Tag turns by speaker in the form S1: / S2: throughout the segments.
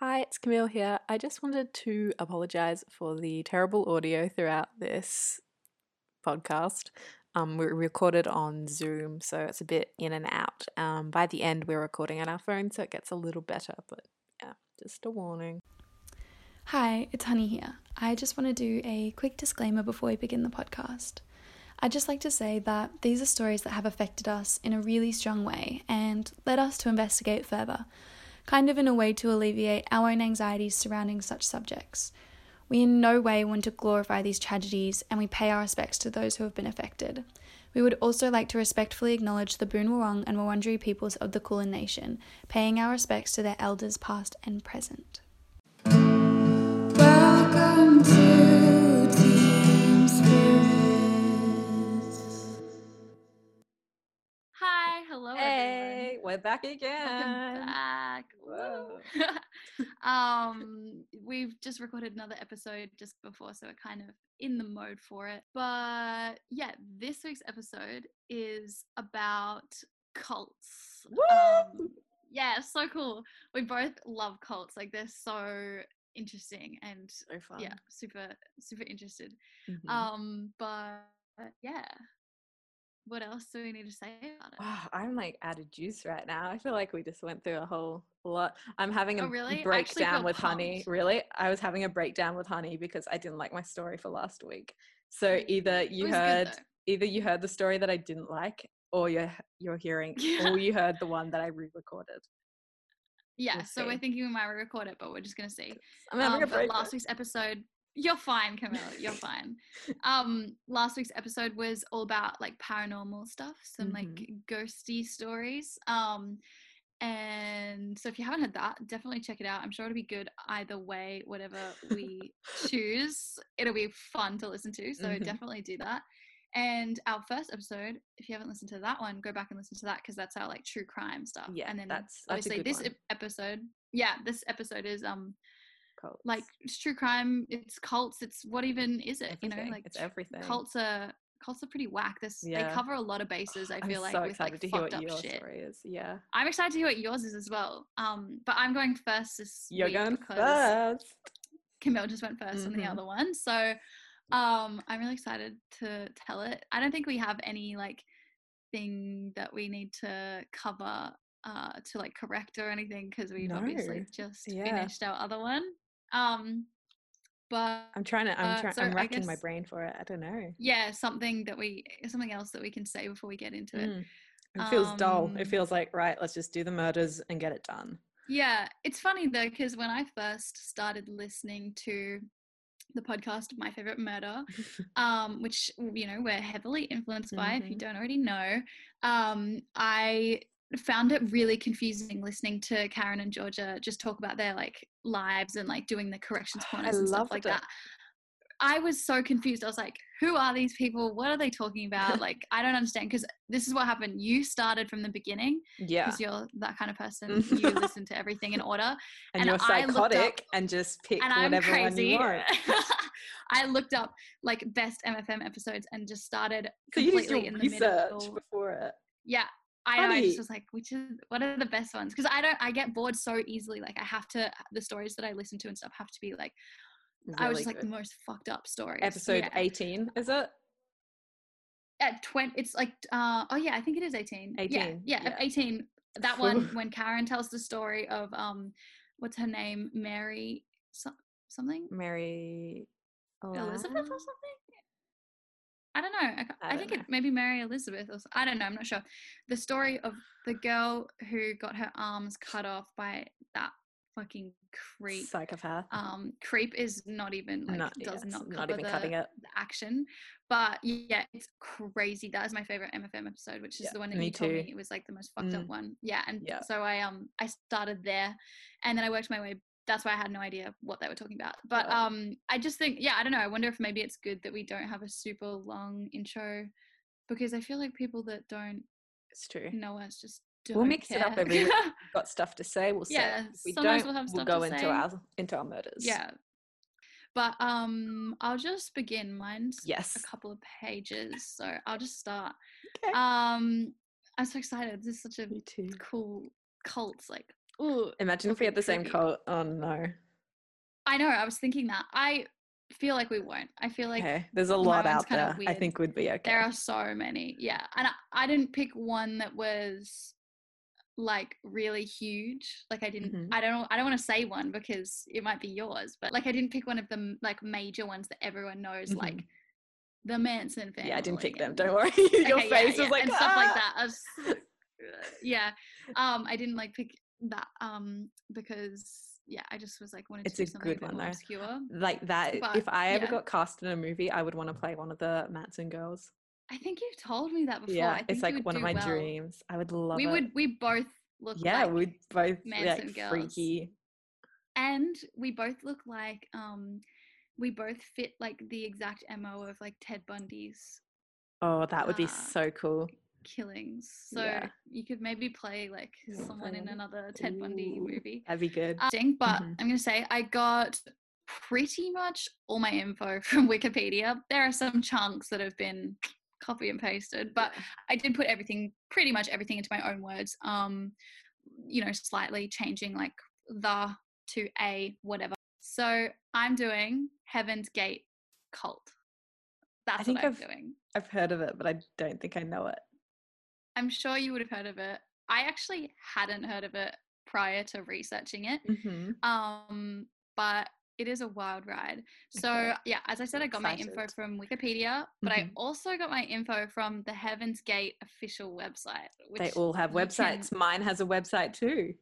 S1: Hi, it's Camille here. I just wanted to apologize for the terrible audio throughout this podcast. Um, we recorded on Zoom, so it's a bit in and out. Um, by the end, we're recording on our phone, so it gets a little better, but yeah, just a warning.
S2: Hi, it's Honey here. I just want to do a quick disclaimer before we begin the podcast. I'd just like to say that these are stories that have affected us in a really strong way and led us to investigate further kind of in a way to alleviate our own anxieties surrounding such subjects. We in no way want to glorify these tragedies and we pay our respects to those who have been affected. We would also like to respectfully acknowledge the Boon Wurrung and Wurundjeri peoples of the Kulin Nation, paying our respects to their elders past and present. Welcome to
S1: we're back again.
S2: Back. um, we've just recorded another episode just before, so we're kind of in the mode for it. But yeah, this week's episode is about cults. Um, yeah, so cool. We both love cults. Like they're so interesting and
S1: so
S2: yeah, super super interested. Mm-hmm. Um, but yeah, what else do we need to say about it?
S1: Oh, I'm like out of juice right now. I feel like we just went through a whole lot. I'm having a
S2: oh, really?
S1: breakdown with pumped. Honey. Really? I was having a breakdown with Honey because I didn't like my story for last week. So either you heard either you heard the story that I didn't like or you're you're hearing yeah. or you heard the one that I re-recorded.
S2: Yeah, we'll so we're thinking we might re record it, but we're just gonna see.
S1: I'm having um, a break.
S2: Last week's episode you're fine, Camille. You're fine. Um, last week's episode was all about like paranormal stuff, some mm-hmm. like ghosty stories. Um, and so if you haven't had that, definitely check it out. I'm sure it'll be good either way, whatever we choose. It'll be fun to listen to. So mm-hmm. definitely do that. And our first episode, if you haven't listened to that one, go back and listen to that because that's our like true crime stuff.
S1: Yeah,
S2: and then
S1: that's, that's
S2: obviously this
S1: one.
S2: episode, yeah, this episode is um
S1: cults.
S2: Like it's true crime, it's cults, it's what even is it?
S1: Everything.
S2: You know, like
S1: it's everything.
S2: Cults are cults are pretty whack. This yeah. they cover a lot of bases. I feel
S1: I'm
S2: like
S1: so
S2: with
S1: excited
S2: like
S1: to
S2: fucked
S1: hear what
S2: up
S1: your
S2: shit.
S1: story is. Yeah,
S2: I'm excited to hear what yours is as well. Um, but I'm going first this
S1: You're
S2: week
S1: going first.
S2: Camille just went 1st mm-hmm. on the mm-hmm. other one, so um, I'm really excited to tell it. I don't think we have any like thing that we need to cover uh to like correct or anything because we've
S1: no.
S2: obviously just yeah. finished our other one um, but
S1: I'm trying to. I'm trying. Uh, so I'm racking guess, my brain for it. I don't know.
S2: Yeah, something that we, something else that we can say before we get into it. Mm.
S1: It feels um, dull. It um feels like right. Let's just do the murders and get it done.
S2: Yeah, it's funny though because when I first started listening to the podcast My Favorite Murder, um, which you know we're heavily influenced by. Mm-hmm. If you mm-hmm. don't already know, um, I found it really confusing listening to Karen and Georgia just talk about their like lives and like doing the corrections corners and stuff like it. that. I was so confused. I was like, who are these people? What are they talking about? like, I don't understand. Because this is what happened. You started from the beginning.
S1: Yeah.
S2: Because you're that kind of person. you listen to everything in order.
S1: And, and you're psychotic and just pick and whatever I'm crazy. one you want.
S2: I looked up like best MFM episodes and just started so completely in the middle.
S1: before it.
S2: Yeah, I know. I just was like, which is what are the best ones? Because I don't. I get bored so easily. Like I have to. The stories that I listen to and stuff have to be like. Really I was just like the most fucked up story.
S1: Episode yeah. eighteen is it?
S2: At twenty, it's like. uh Oh yeah, I think it is eighteen.
S1: Eighteen.
S2: Yeah, yeah, yeah. eighteen. That one when Karen tells the story of um, what's her name? Mary so, something.
S1: Mary.
S2: Elizabeth or something. I don't know. I, I, I think know. it maybe Mary Elizabeth or I don't know. I'm not sure. The story of the girl who got her arms cut off by that fucking creep
S1: psychopath.
S2: Um, creep is not even like not, does yes, not not even the,
S1: cutting it.
S2: The action, but yeah, it's crazy. That is my favorite MFM episode, which is
S1: yeah,
S2: the one that you told me it was like the most fucked mm. up one. Yeah, and yeah. so I um I started there, and then I worked my way that's why I had no idea what they were talking about. But um, I just think, yeah, I don't know. I wonder if maybe it's good that we don't have a super long intro because I feel like people that don't
S1: it's true
S2: know us just doing it.
S1: we'll mix
S2: care.
S1: it up every week. We've got stuff to say. We'll
S2: yeah,
S1: say. If we
S2: don't,
S1: we'll,
S2: we'll
S1: go into say. our into our murders.
S2: Yeah. But um, I'll just begin. Mine's
S1: yes.
S2: a couple of pages, so I'll just start.
S1: Okay.
S2: Um, I'm so excited. This is such a cool cult, like Ooh,
S1: Imagine if we had the same coat. Oh no.
S2: I know. I was thinking that. I feel like we won't. I feel like
S1: okay. There's a lot out there. I think would be okay.
S2: there are so many. Yeah, and I, I didn't pick one that was like really huge. Like I didn't.
S1: Mhm.
S2: I don't. I don't want to say one because it might be yours. But like I didn't pick one of the like major ones that everyone knows,
S1: Mhm.
S2: like the Manson family.
S1: yeah, I didn't pick them. Don't worry. Your
S2: Okay,
S1: face
S2: yeah,
S1: was like
S2: and stuff like
S1: "Ah!"
S2: that. Was, uh, yeah, um, I didn't like pick that um because yeah, I just was like wanted
S1: It's
S2: to
S1: a
S2: do something
S1: good one, though.
S2: obscure.
S1: Like that.
S2: But,
S1: if I ever
S2: yeah.
S1: got cast in a movie, I would want to play one of the Manson girls.
S2: I think you've told me that before. I
S1: yeah,
S2: think
S1: it's like one of my
S2: well.
S1: dreams. I would love
S2: We
S1: it.
S2: would. We both look.
S1: yeah,
S2: like,
S1: we'd both
S2: Manson
S1: like
S2: girls.
S1: freaky.
S2: and we both look like um, we both fit like the exact mo of like Ted Bundy's
S1: Oh, that would be
S2: Ah,
S1: so cool.
S2: Killings. So
S1: Yeah.
S2: you could maybe play like someone in another Ted Bundy
S1: Ooh,
S2: movie.
S1: That'd be good.
S2: Thing, but
S1: Mhm.
S2: I'm gonna say I got pretty much all my info from Wikipedia. There are some chunks that have been copy and pasted, but I did put everything, pretty much everything, into my own words. Um, you know, slightly changing like the to a whatever. So I'm doing Heaven's Gate cult. That's
S1: think
S2: what I'm
S1: I've-
S2: doing.
S1: I've heard of it, but I don't think I know it.
S2: I'm sure you would have heard of it. I actually hadn't heard of it prior to researching it.
S1: hmm
S2: Um, but it is a wild ride. So
S1: Okay.
S2: yeah, as I said, I got my info from Wikipedia, but I
S1: Mhm.
S2: also got my info from the Heaven's Gate official website. Which
S1: They all have
S2: you can-
S1: websites. Mine has a website too.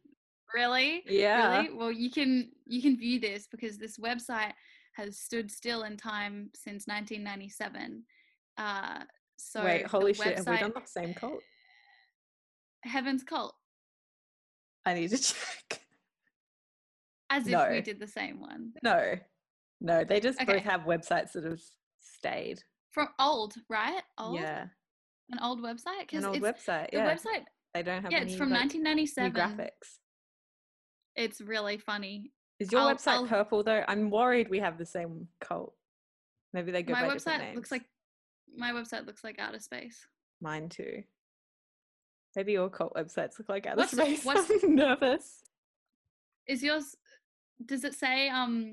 S2: Really?
S1: Yeah.
S2: Really? Well, you can you can view this because this website has stood still in time since 1997. Uh, so
S1: Wait, holy shit! Have we done the same cult?
S2: Heaven's Cult,
S1: I need to check.
S2: as if
S1: No.
S2: we did the same one
S1: No, no, they just
S2: Okay.
S1: both have websites that have stayed.
S2: from old, right? Old,
S1: Yeah,
S2: an old website because
S1: an old website.
S2: the
S1: Yeah,
S2: website
S1: they don't have
S2: yeah,
S1: any
S2: it's from
S1: like,
S2: 1997.
S1: new graphics.
S2: It's really funny.
S1: Is your
S2: I'll-
S1: website
S2: I'll-
S1: purple though? I'm worried we have the same cult. Maybe they go
S2: My website
S1: names.
S2: looks like my website looks like outer space.
S1: mine too. Maybe your cult websites look like outer
S2: What's-
S1: space.
S2: what's-
S1: I'm nervous.
S2: Is yours? Does it say um?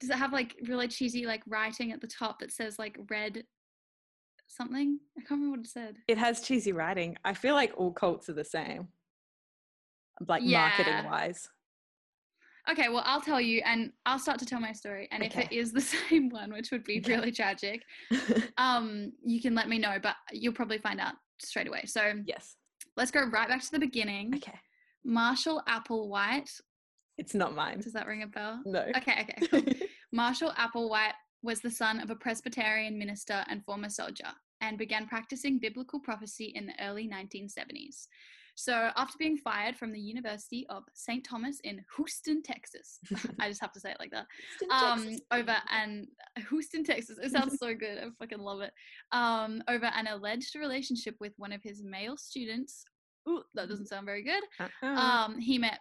S2: Does it have like really cheesy like writing at the top that says like red something? I can't remember what it said.
S1: It has cheesy writing. I feel like all cults are the same. Like
S2: Yeah.
S1: marketing wise.
S2: Okay, well I'll tell you, and I'll start to tell my story. And if it is the same one, which would be
S1: Okay.
S2: really tragic, um, you can let me know. But you'll probably find out straight away. So
S1: yes.
S2: let's go right back to the beginning.
S1: Okay.
S2: Marshall Applewhite.
S1: It's not mine.
S2: Does that ring a bell?
S1: No.
S2: Okay, okay, cool. Marshall Applewhite was the son of a Presbyterian minister and former soldier and began practicing biblical prophecy in the early 1970s. So, after being fired from the University of St. Thomas in Houston, Texas, I just have to say it like that, um, over and Houston, Texas. It sounds so good. I fucking love it. Um, over an alleged relationship with one of his male students. Ooh, that doesn't sound very good.
S1: Uh-uh.
S2: Um, he met.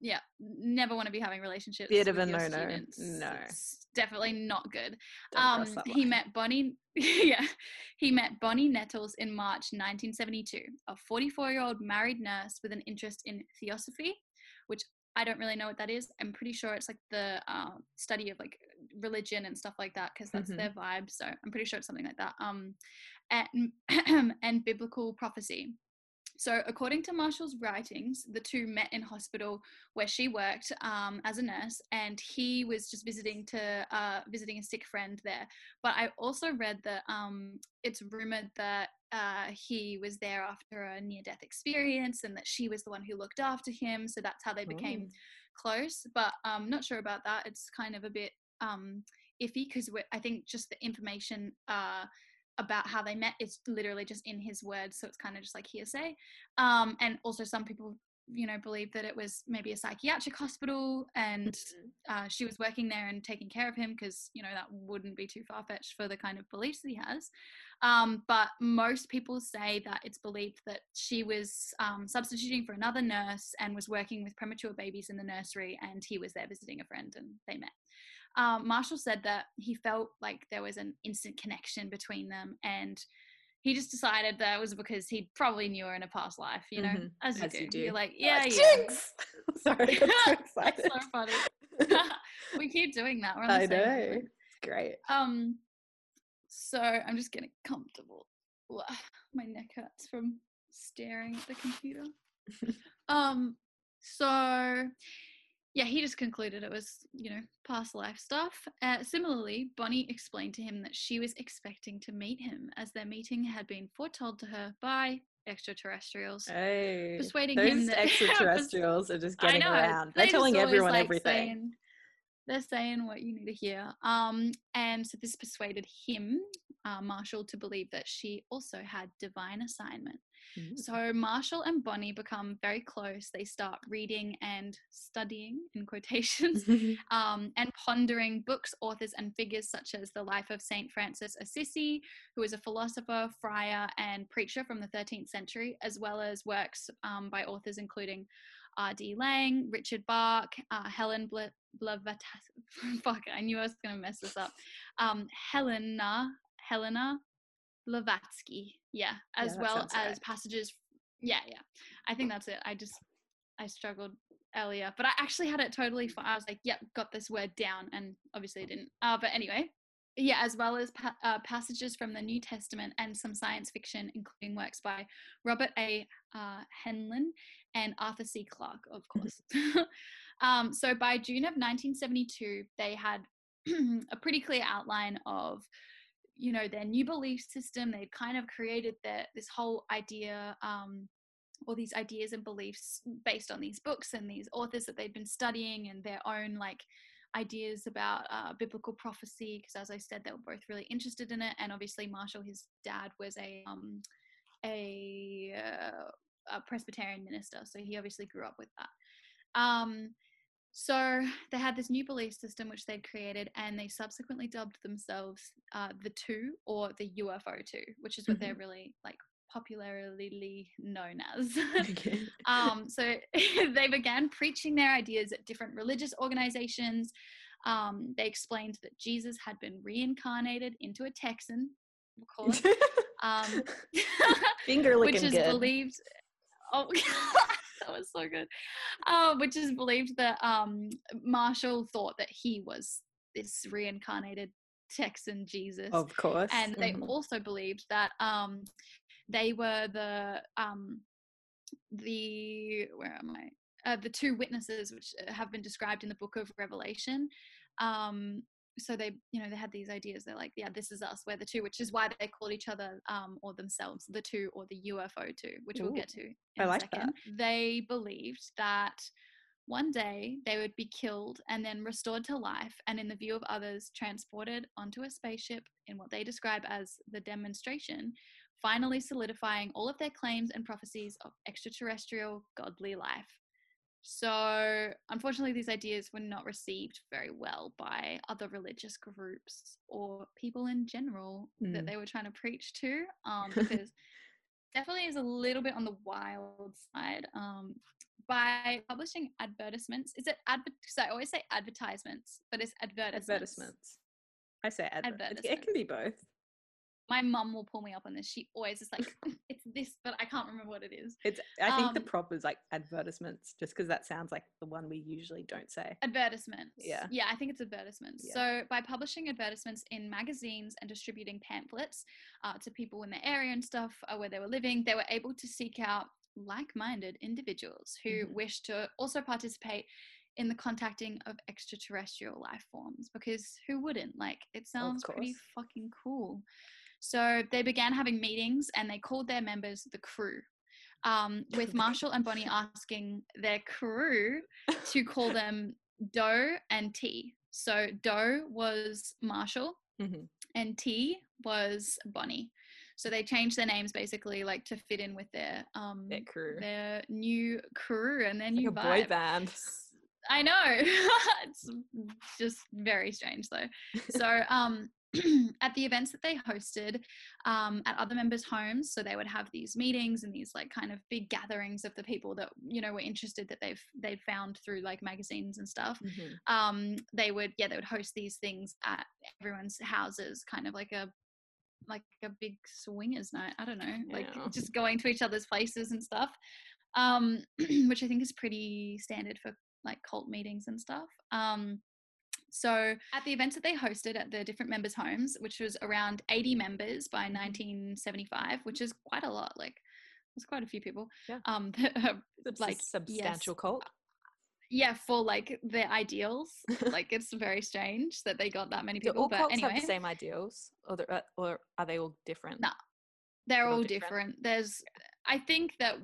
S2: Yeah, never want to be having relationships.
S1: Bit of
S2: with
S1: a
S2: students.
S1: No.
S2: It's definitely not good. Um, he met Bonnie. yeah, he met Bonnie Nettles in March 1972, a 44-year-old married nurse with an interest in theosophy, which I don't really know what that is. I'm pretty sure it's like the uh, study of like religion and stuff like that, because that's
S1: Mhm.
S2: their vibe. So I'm pretty sure it's something like that. Um, and and biblical prophecy. So, according to Marshall's writings, the two met in hospital where she worked um, as a nurse, and he was just visiting to uh, visiting a sick friend there. But I also read that um, it's rumored that uh, he was there after a near-death experience, and that she was the one who looked after him. So that's how they became
S1: Ooh.
S2: close. But I'm not sure about that. It's kind of a bit um, iffy because I think just the information. Uh, about how they met is literally just in his words so it's kind of just like hearsay. Um, and also some people you know believe that it was maybe a psychiatric hospital and
S1: Mhm.
S2: uh, she was working there and taking care of him because you know that wouldn't be too far-fetched for the kind of beliefs that he has. Um, but most people say that it's believed that she was um, substituting for another nurse and was working with premature babies in the nursery and he was there visiting a friend and they met um, Marshall said that he felt like there was an instant connection between them, and he just decided that it was because he probably knew her in a past life, you know,
S1: Mhm,
S2: as, you,
S1: as
S2: do.
S1: you do.
S2: You're like,
S1: Oh,
S2: yeah, yeah.
S1: Jinx! Sorry, I so
S2: That's so funny. we keep doing that. We're on the
S1: I
S2: same
S1: know. great.
S2: Um, so I'm just getting comfortable. My neck hurts from staring at the computer. um, so yeah, he just concluded it was, you know, past life stuff. Uh, similarly, Bonnie explained to him that she was expecting to meet him, as their meeting had been foretold to her by extraterrestrials.
S1: Hey,
S2: Persuading
S1: those
S2: him that-
S1: extraterrestrials are just getting
S2: know,
S1: around.
S2: they
S1: They're telling everyone
S2: like,
S1: everything.
S2: saying- they're saying what you need to hear. Um, and so this persuaded him, uh, Marshall, to believe that she also had divine assignment.
S1: Mm.
S2: So Marshall and Bonnie become very close. They start reading and studying, in quotations, um, and pondering books, authors, and figures such as the life of Saint Francis Assisi, who was a philosopher, friar, and preacher from the 13th century, as well as works um, by authors including R.D. Laing, Richard Bach, uh, Helen Bl- Blavatsky. Fuck, I knew I was going to mess this up. Um, Helena, Helena Blavatsky. Yeah,
S1: Yeah,
S2: as
S1: that
S2: well as
S1: right.
S2: passages. Yeah, yeah. I think that's it. I just I struggled earlier, but I actually had it totally fine. I was like, yep, got this word down, and obviously I didn't. Uh, but anyway, yeah, as well as pa- uh, passages from the New Testament and some science fiction, including works by Robert A. Uh, Henlon and Arthur C. Clarke, of course. um, so by June of 1972, they had a pretty clear outline of you know their new belief system they'd kind of created their this whole idea um all these ideas and beliefs based on these books and these authors that they'd been studying and their own like ideas about uh, biblical prophecy because as i said they were both really interested in it. And obviously marshall his dad was a um a, uh, a presbyterian minister so he obviously grew up with that. Um so they had this new belief system which they'd created, and they subsequently dubbed themselves uh, the Two or the UFO Two, which is what they're really like popularly known as.
S1: Okay.
S2: um, so they began preaching their ideas at different religious organizations. Um, they explained that Jesus had been reincarnated into a Texan, of course, um,
S1: Finger
S2: which is
S1: good.
S2: believed. Oh, that was so good. Uh, which is believed that um, Marshall thought that he was this reincarnated Texan Jesus,
S1: of course.
S2: and they
S1: Mhm.
S2: also believed that um, they were the um, the where am I? Uh, the two witnesses which uh, have been described in the book of Revelation. Um, so they, you know, they had these ideas. They're like, yeah, this is us. We're the two, which is why they called each other um, or themselves the two or the UFO two, which we'll get to in
S1: I
S2: a
S1: like
S2: second. They believed that one day they would be killed and then restored to life, and in the view of others, transported onto a spaceship in what they describe as the demonstration, finally solidifying all of their claims and prophecies of extraterrestrial godly life. So, unfortunately, these ideas were not received very well by other religious groups or people in general that
S1: Mm.
S2: they were trying to preach to, um, because definitely is a little bit on the wild side. Um, by publishing advertisements, is it adver- So I always say advertisements, but it's advertisements.
S1: advertisements. I say adver- it- It can be both.
S2: My mum will pull me up on this. She always is like, "It's this," but I can't remember what it is.
S1: It's. I think the
S2: Um,
S1: prop is like advertisements, just because that sounds like the one we usually don't say.
S2: Advertisements.
S1: Yeah.
S2: Yeah, I think it's advertisements.
S1: Yeah.
S2: So by publishing advertisements in magazines and distributing pamphlets uh, to people in the area and stuff uh, where they were living, they were able to seek out like-minded individuals who
S1: Mhm.
S2: wished to also participate in the contacting of extraterrestrial life forms because who wouldn't like it sounds pretty fucking cool so they began having meetings and they called their members the crew um, with marshall and bonnie asking their crew to call them Doe and T. So Doe was Marshall
S1: Mhm.
S2: and T was Bonnie. So they changed their names basically like to fit in with their um
S1: Their crew.
S2: their new crew and their
S1: Like
S2: new
S1: a boy
S2: vibe.
S1: band.
S2: I know. it's just very strange though. So um at the events that they hosted um, at other members' homes, so they would have these meetings and these like kind of big gatherings of the people that you know were interested that they've they've found through like magazines and stuff.
S1: Mhm.
S2: Um, they would yeah they would host these things at everyone's houses, kind of like a like a big swingers night. I don't know, like
S1: Yeah.
S2: just going to each other's places and stuff, um, which I think is pretty standard for like cult meetings and stuff. Um, so at the events that they hosted at the different members' homes, which was around 80 members by
S1: Mm-hmm.
S2: 1975, which is quite a lot. Like, there's quite a few people.
S1: Yeah.
S2: Um, that are,
S1: It's
S2: like
S1: a substantial
S2: yes,
S1: cult.
S2: yeah, for like their ideals. like, it's very strange that they got that many
S1: Do
S2: people.
S1: all
S2: But
S1: cults
S2: anyway,
S1: have the same ideals, or, they're- uh, or are they all different?
S2: No. they're
S1: all
S2: all
S1: different?
S2: different. There's, I think that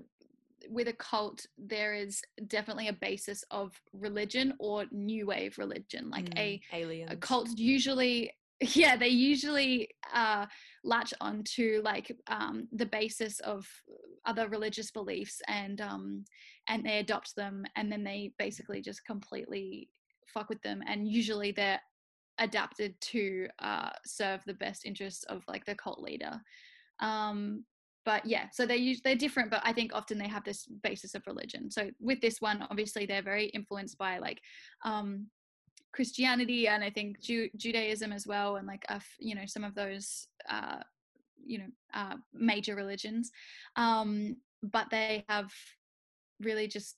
S2: with a cult, there is definitely a basis of religion or new wave religion, like a
S1: Mm, aliens.
S2: a cult usually yeah they usually uh latch onto like um the basis of other religious beliefs and um and they adopt them and then they basically just completely fuck with them and usually they're adapted to uh serve the best interests of like the cult leader um but yeah so they use they're different but i think often they have this basis of religion so with this one obviously they're very influenced by like um Christianity and I think Ju- Judaism as well, and like uh, you know some of those uh, you know uh, major religions, um, but they have really just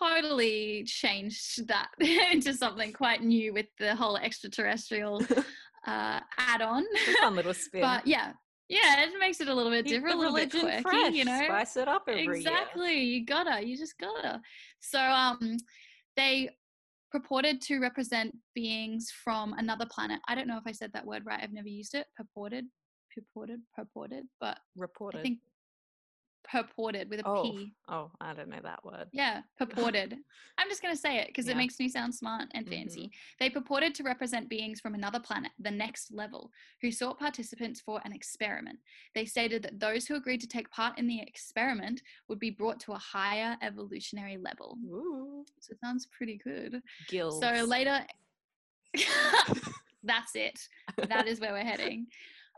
S2: totally changed that into something quite new with the whole extraterrestrial uh, add-on.
S1: A fun little spin.
S2: but yeah, yeah, it makes it a little bit
S1: Keep
S2: different, a little bit quirky,
S1: fresh.
S2: you know
S1: Spice it up every year.
S2: exactly you gotta you just gotta so um they purported to represent beings from another planet i don't know if i said that word right i've never used it purported purported purported but
S1: Reported.
S2: i think purported with a oh, P.
S1: oh, oh, I don't know that word.
S2: yeah purported. I'm just going to say it because
S1: Yeah.
S2: it makes me sound smart and mm-hmm. fancy. They purported to represent beings from another planet the next level who sought participants for an experiment. They stated that those who agreed to take part in the experiment would be brought to a higher evolutionary level.
S1: Ooh,
S2: so it sounds pretty good.
S1: Gills.
S2: so later that's it. That is where we're heading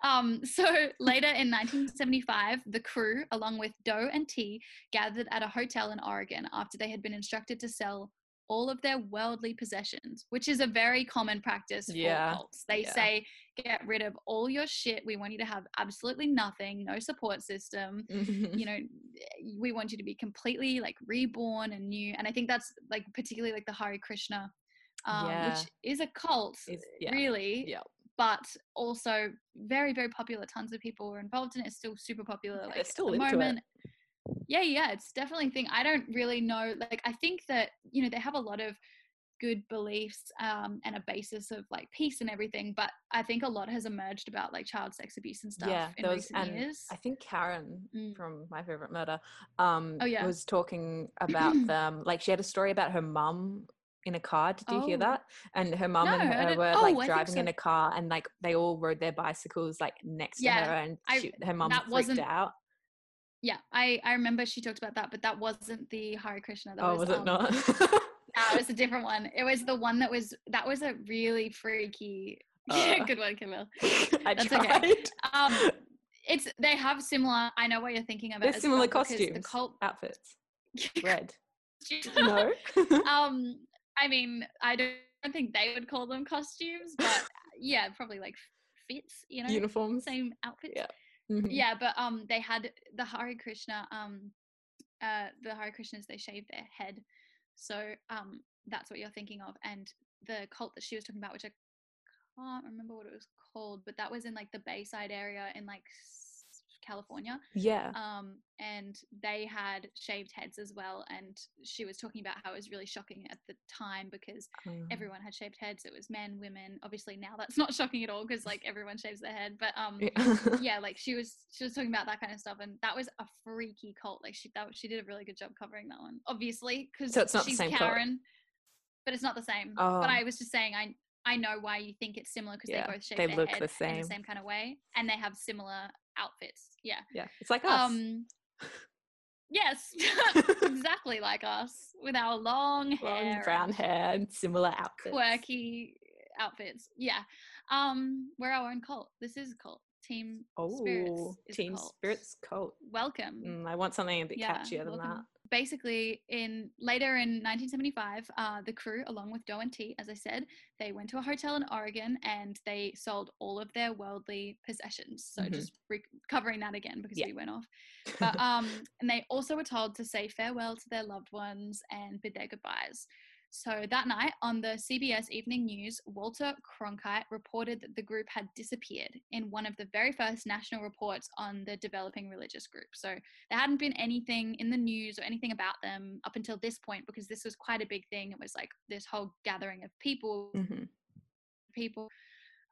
S2: um, so later in 1975 the crew along with doe and t gathered at a hotel in oregon after they had been instructed to sell all of their worldly possessions which is a very common practice for
S1: Yeah,
S2: cults. They
S1: yeah.
S2: say get rid of all your shit. We want you to have absolutely nothing no support system. You know we want you to be completely like reborn and new. And i think that's like particularly like the Hare Krishna um,
S1: Yeah.
S2: which is a cult
S1: yeah,
S2: really.
S1: Yeah.
S2: But also very very popular tons of people were involved in it it's still super popular
S1: Yeah,
S2: like
S1: still
S2: at the
S1: into it.
S2: moment yeah yeah it's definitely a thing i don't really know like i think that you know they have a lot of good beliefs um, and a basis of like peace and everything but i think a lot has emerged about like child sex abuse and stuff
S1: yeah,
S2: in
S1: was,
S2: recent
S1: and
S2: years
S1: I think Karen
S2: Mm.
S1: from My Favorite Murder um,
S2: Oh, yeah.
S1: was talking about them. Like she had a story about her mum in a car. Did you hear
S2: Oh.
S1: that? And her mum and
S2: No, I
S1: her were
S2: oh,
S1: like driving in a car, and like they all rode their bicycles like next
S2: Yeah,
S1: to her, and
S2: I-
S1: her mum
S2: that
S1: freaked
S2: wasn't-
S1: out.
S2: yeah i i remember she talked about that but that wasn't the Hare Krishna that
S1: oh, was, it
S2: um,
S1: not?
S2: no it was a different one it was the one that was that was a really freaky
S1: Uh,
S2: good one camille
S1: I
S2: That's
S1: tried.
S2: okay. um it's they have similar i know what you're thinking of
S1: They're similar
S2: well,
S1: costumes,
S2: the cult
S1: outfits, red. no.
S2: um i mean i don't think they would call them costumes but yeah probably like fits you know
S1: Uniforms.
S2: same outfits
S1: Yeah. Mhm.
S2: yeah but um they had the Hare Krishna um uh the Hare Krishnas they shaved their head so um that's what you're thinking of and the cult that she was talking about which i can't remember what it was called but that was in like the bayside area in like california
S1: Yeah.
S2: um and they had shaved heads as well and she was talking about how it was really shocking at the time because
S1: Um,
S2: everyone had shaved heads it was men women obviously now that's not shocking at all because like everyone shaves their head but um
S1: yeah.
S2: yeah like she was she was talking about that kind of stuff and that was a freaky cult like she that she did a really good job covering that one obviously because
S1: So it's not the
S2: she's
S1: same cult?
S2: karen but it's not the same
S1: Oh.
S2: but i was just saying i i know why you think it's similar because
S1: Yeah,
S2: they both shave
S1: they
S2: their
S1: look
S2: head
S1: the
S2: in
S1: same.
S2: the same kind of way and they have similar outfits yeah
S1: yeah. It's like us.
S2: um yes exactly like us with our long hair
S1: Long brown hair and similar outfits.
S2: quirky outfits yeah um we're our own cult this is a cult team spirits
S1: Oh,
S2: is
S1: Team
S2: cult.
S1: Spirits cult.
S2: welcome
S1: Mm, I want something a bit
S2: Yeah,
S1: catchier than
S2: welcome. Basically, in later in 1975, uh, the crew, along with Doe and T, as I said, they went to a hotel in Oregon and they sold all of their worldly possessions. So
S1: Mhm.
S2: just re- covering that again because
S1: Yeah.
S2: we went off. But um, and they also were told to say farewell to their loved ones and bid their goodbyes. So that night on the CBS Evening News, Walter Cronkite reported that the group had disappeared in one of the very first national reports on the developing religious group. So there hadn't been anything in the news or anything about them up until this point because this was quite a big thing. It was like this whole gathering of people,
S1: Mhm.
S2: people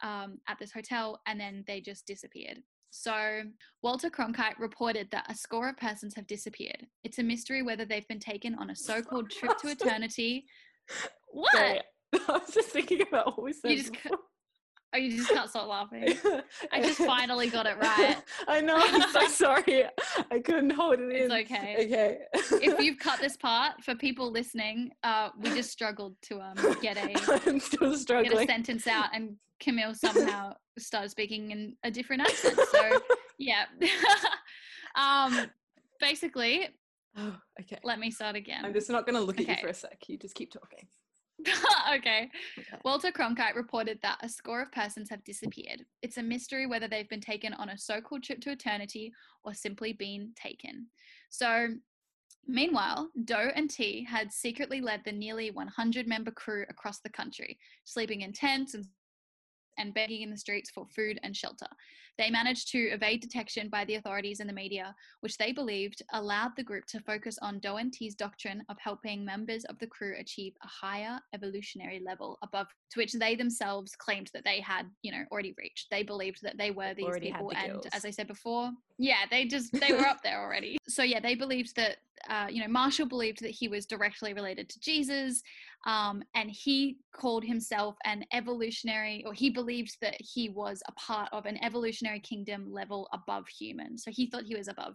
S2: um, at this hotel, and then they just disappeared. So, Walter Cronkite reported that a score of persons have disappeared. It's a mystery whether they've been taken on a so called trip to eternity. What?
S1: Sorry, I was just thinking about what we said.
S2: You just
S1: before.
S2: Oh, you just can't stop laughing. I just finally got it right.
S1: I know. I'm so sorry. I couldn't hold it
S2: It's
S1: in.
S2: okay.
S1: Okay.
S2: If you've cut this part, for people listening, uh, we just struggled to um, get a
S1: I'm still
S2: get a sentence out, and Camille somehow started speaking in a different accent. So yeah. um, basically,
S1: Oh, okay.
S2: let me start again.
S1: I'm just not going to look at you for a sec. You just keep talking.
S2: okay.
S1: Okay.
S2: Walter Cronkite reported that a score of persons have disappeared. It's a mystery whether they've been taken on a so called trip to eternity or simply been taken. So, meanwhile, Doe and T had secretly led the nearly 100 member crew across the country, sleeping in tents and and begging in the streets for food and shelter. They managed to evade detection by the authorities and the media, which they believed allowed the group to focus on Doe T's doctrine of helping members of the crew achieve a higher evolutionary level above to which they themselves claimed that they had, you know, already reached. They believed that they were these
S1: Already
S2: people,
S1: the
S2: and as I said before, yeah, they just they were up there already. So yeah, they believed that, uh, you know, Marshall believed that he was directly related to Jesus, um, and he called himself an evolutionary, or he believed that he was a part of an evolutionary kingdom level above human. So he thought he was above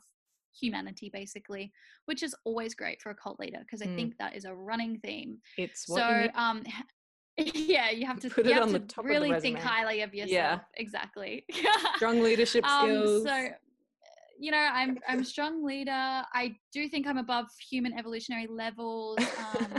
S2: humanity, basically, which is always great for a cult leader because I
S1: Mm.
S2: think that is a running theme.
S1: It's what
S2: So, um, yeah, you have to
S1: Put it on the
S2: to
S1: top of the
S2: really think highly of yourself.
S1: Yeah.
S2: exactly.
S1: Strong leadership
S2: um,
S1: skills.
S2: so you know i'm i'm a strong leader i do think i'm above human evolutionary levels um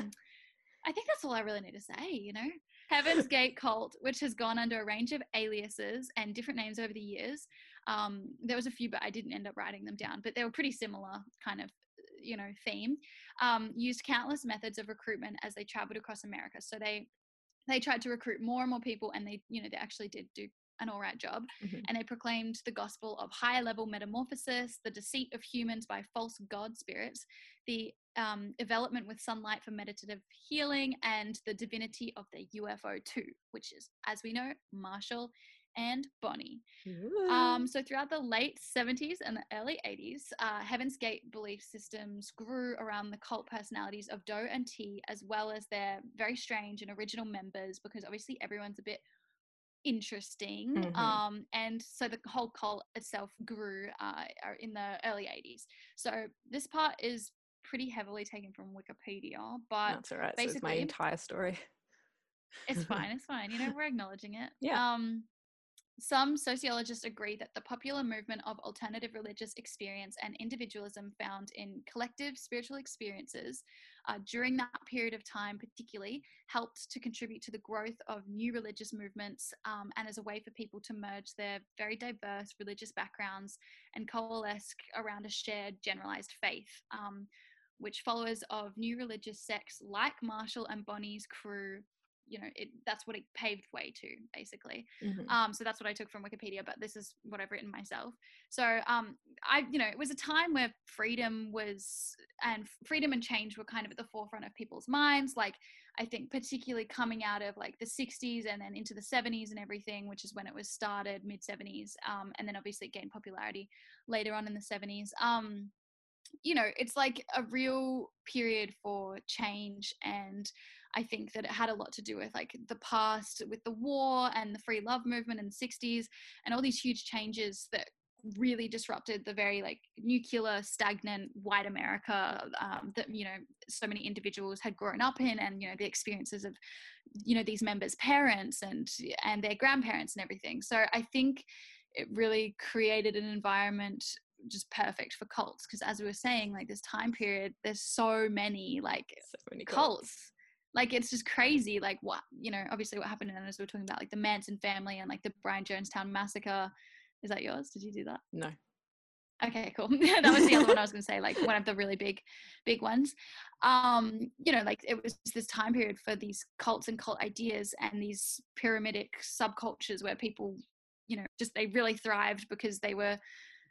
S2: i think that's all i really need to say you know heaven's gate cult which has gone under a range of aliases and different names over the years. Um there was a few but i didn't end up writing them down but they were pretty similar kind of you know theme. Um used countless methods of recruitment as they traveled across america. So they they tried to recruit more and more people and they you know they actually did do an all right job
S1: Mhm.
S2: and they proclaimed the gospel of higher level metamorphosis, the deceit of humans by false god spirits, the um, development with sunlight for meditative healing, and the divinity of the UFO too, which is, as we know, Marshall and Bonnie. Um, so throughout the late 70s and the early 80s, uh, Heaven's Gate belief systems grew around the cult personalities of Doe and T, as well as their very strange and original members, because obviously everyone's a bit interesting.
S1: Mhm.
S2: Um, and so the whole cult itself grew uh, in the early 80s. So this part is pretty heavily taken from Wikipedia, but
S1: That's all right. So it's my
S2: basically-
S1: entire story.
S2: it's fine. It's fine. You know, we're acknowledging it.
S1: Yeah.
S2: Um, some sociologists agree that the popular movement of alternative religious experience and individualism found in collective spiritual experiences uh, during that period of time, particularly, helped to contribute to the growth of new religious movements um, and as a way for people to merge their very diverse religious backgrounds and coalesce around a shared generalized faith. Um, which followers of new religious sects like Marshall and Bonnie's crew you know it that's what it paved way to basically.
S1: Mhm.
S2: um so that's what i took from wikipedia but this is what i've written myself. So um i you know it was a time where freedom was and freedom and change were kind of at the forefront of people's minds. Like i think particularly coming out of like the 60s and then into the 70s and everything which is when it was started mid 70s um and then obviously it gained popularity later on in the 70s um you know it's like a real period for change and I think that it had a lot to do with like the past with the war and the free love movement in the 60s and all these huge changes that really disrupted the very like nuclear stagnant white america um, that you know so many individuals had grown up in and you know the experiences of you know these members parents and and their grandparents and everything so i think it really created an environment just perfect for cults because as we were saying like this time period there's so many like
S1: So many
S2: cults. Like it's just crazy. Like what you know, obviously what happened in as we're talking about, like the Manson family and like the Brian Jonestown massacre. Is that yours? Did you do that?
S1: No.
S2: Okay, cool. that was the other one I was going to say, like one of the really big, big ones. Um, you know, like it was this time period for these cults and cult ideas and these pyramidic subcultures where people, you know, just they really thrived because they were,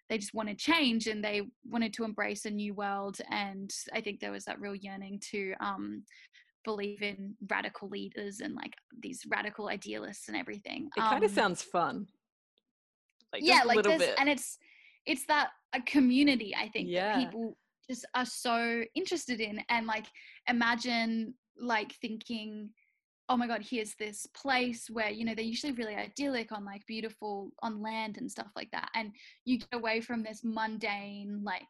S2: they just wanted change and they wanted to embrace a new world. And I think there was that real yearning to um, believe in radical leaders and like these radical idealists and everything.
S1: It kind of
S2: Um,
S1: sounds fun. Like
S2: yeah
S1: just a
S2: like
S1: little bit.
S2: and it's it's that a community i think
S1: Yeah.
S2: that people just are so interested in and like imagine like thinking oh my god here's this place where you know they're usually really idyllic on like beautiful on land and stuff like that and you get away from this mundane like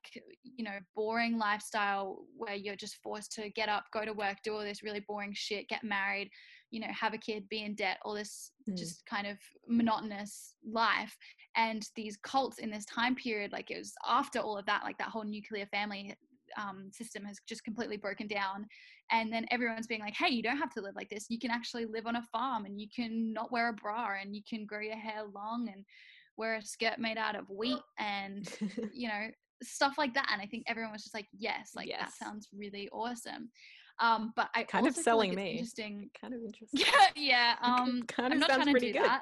S2: you know boring lifestyle where you're just forced to get up go to work do all this really boring shit get married you know have a kid be in debt all this
S1: Mm.
S2: just kind of monotonous life and these cults in this time period like it was after all of that like that whole nuclear family um, system has just completely broken down and then everyone's being like hey you don't have to live like this you can actually live on a farm and you can not wear a bra and you can grow your hair long and wear a skirt made out of wheat and you know stuff like that and i think everyone was just like yes like that sounds really awesome um but i
S1: Kind of
S2: like
S1: selling
S2: it's
S1: me.
S2: interesting
S1: kind of interesting.
S2: yeah yeah um
S1: kind
S2: i'm
S1: of
S2: not
S1: sounds
S2: trying to do
S1: good.
S2: that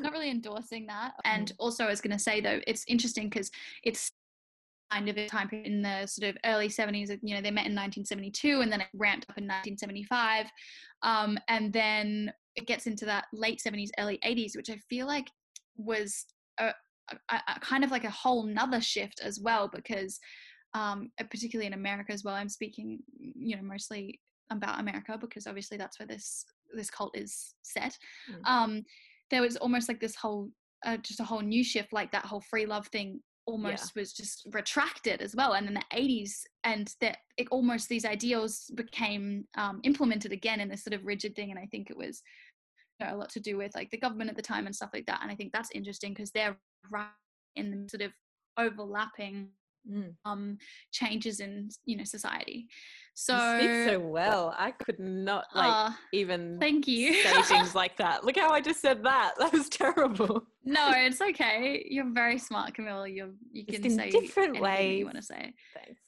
S2: not really endorsing that. And also, I was going to say though, it's interesting because it's kind of a time period in the sort of early 70s. You know, they met in 1972, and then it ramped up in 1975, um, and then it gets into that late 70s, early 80s, which I feel like was a, a, a kind of like a whole nother shift as well, because um, uh, particularly in America as well. I'm speaking, you know, mostly about America because obviously that's where this this cult is set.
S1: Mm.
S2: Um, there was almost like this whole, uh, just a whole new shift, like that whole free love thing almost was just retracted as well. And in the 80s, and that it almost these ideals became um, implemented again in this sort of rigid thing. And I think it was you know, a lot to do with like the government at the time and stuff like that. And I think that's interesting because they're right in the sort of overlapping
S1: Mm.
S2: um changes in you know society so,
S1: you speak so well. I could not like
S2: uh,
S1: even
S2: thank you
S1: say things like that. Look how I just said that. That was terrible.
S2: no it's okay you're very smart Camille. you you
S1: Just
S2: can
S1: in
S2: say
S1: different ways.
S2: you want to say
S1: Thanks.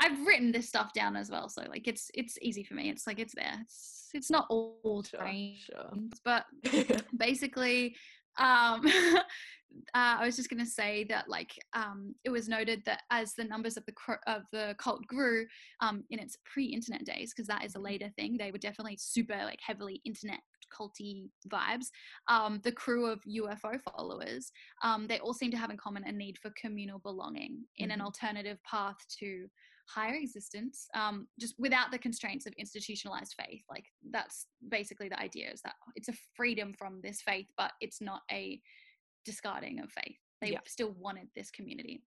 S2: i've written this stuff down as well so like it's it's easy for me it's like it's there it's it's not all
S1: Sure,
S2: trained
S1: sure.
S2: but basically um uh, i was just going to say that like um it was noted that as the numbers of the of the cult grew um in its pre-internet days because that is a later thing they were definitely super like heavily internet culty vibes um the crew of ufo followers um they all seem to have in common a need for communal belonging in an
S1: Mhm.
S2: alternative path to higher existence um, just without the constraints of institutionalized faith like that's basically the idea is that it's a freedom from this faith but it's not a discarding of faith they
S1: Yeah.
S2: still wanted this community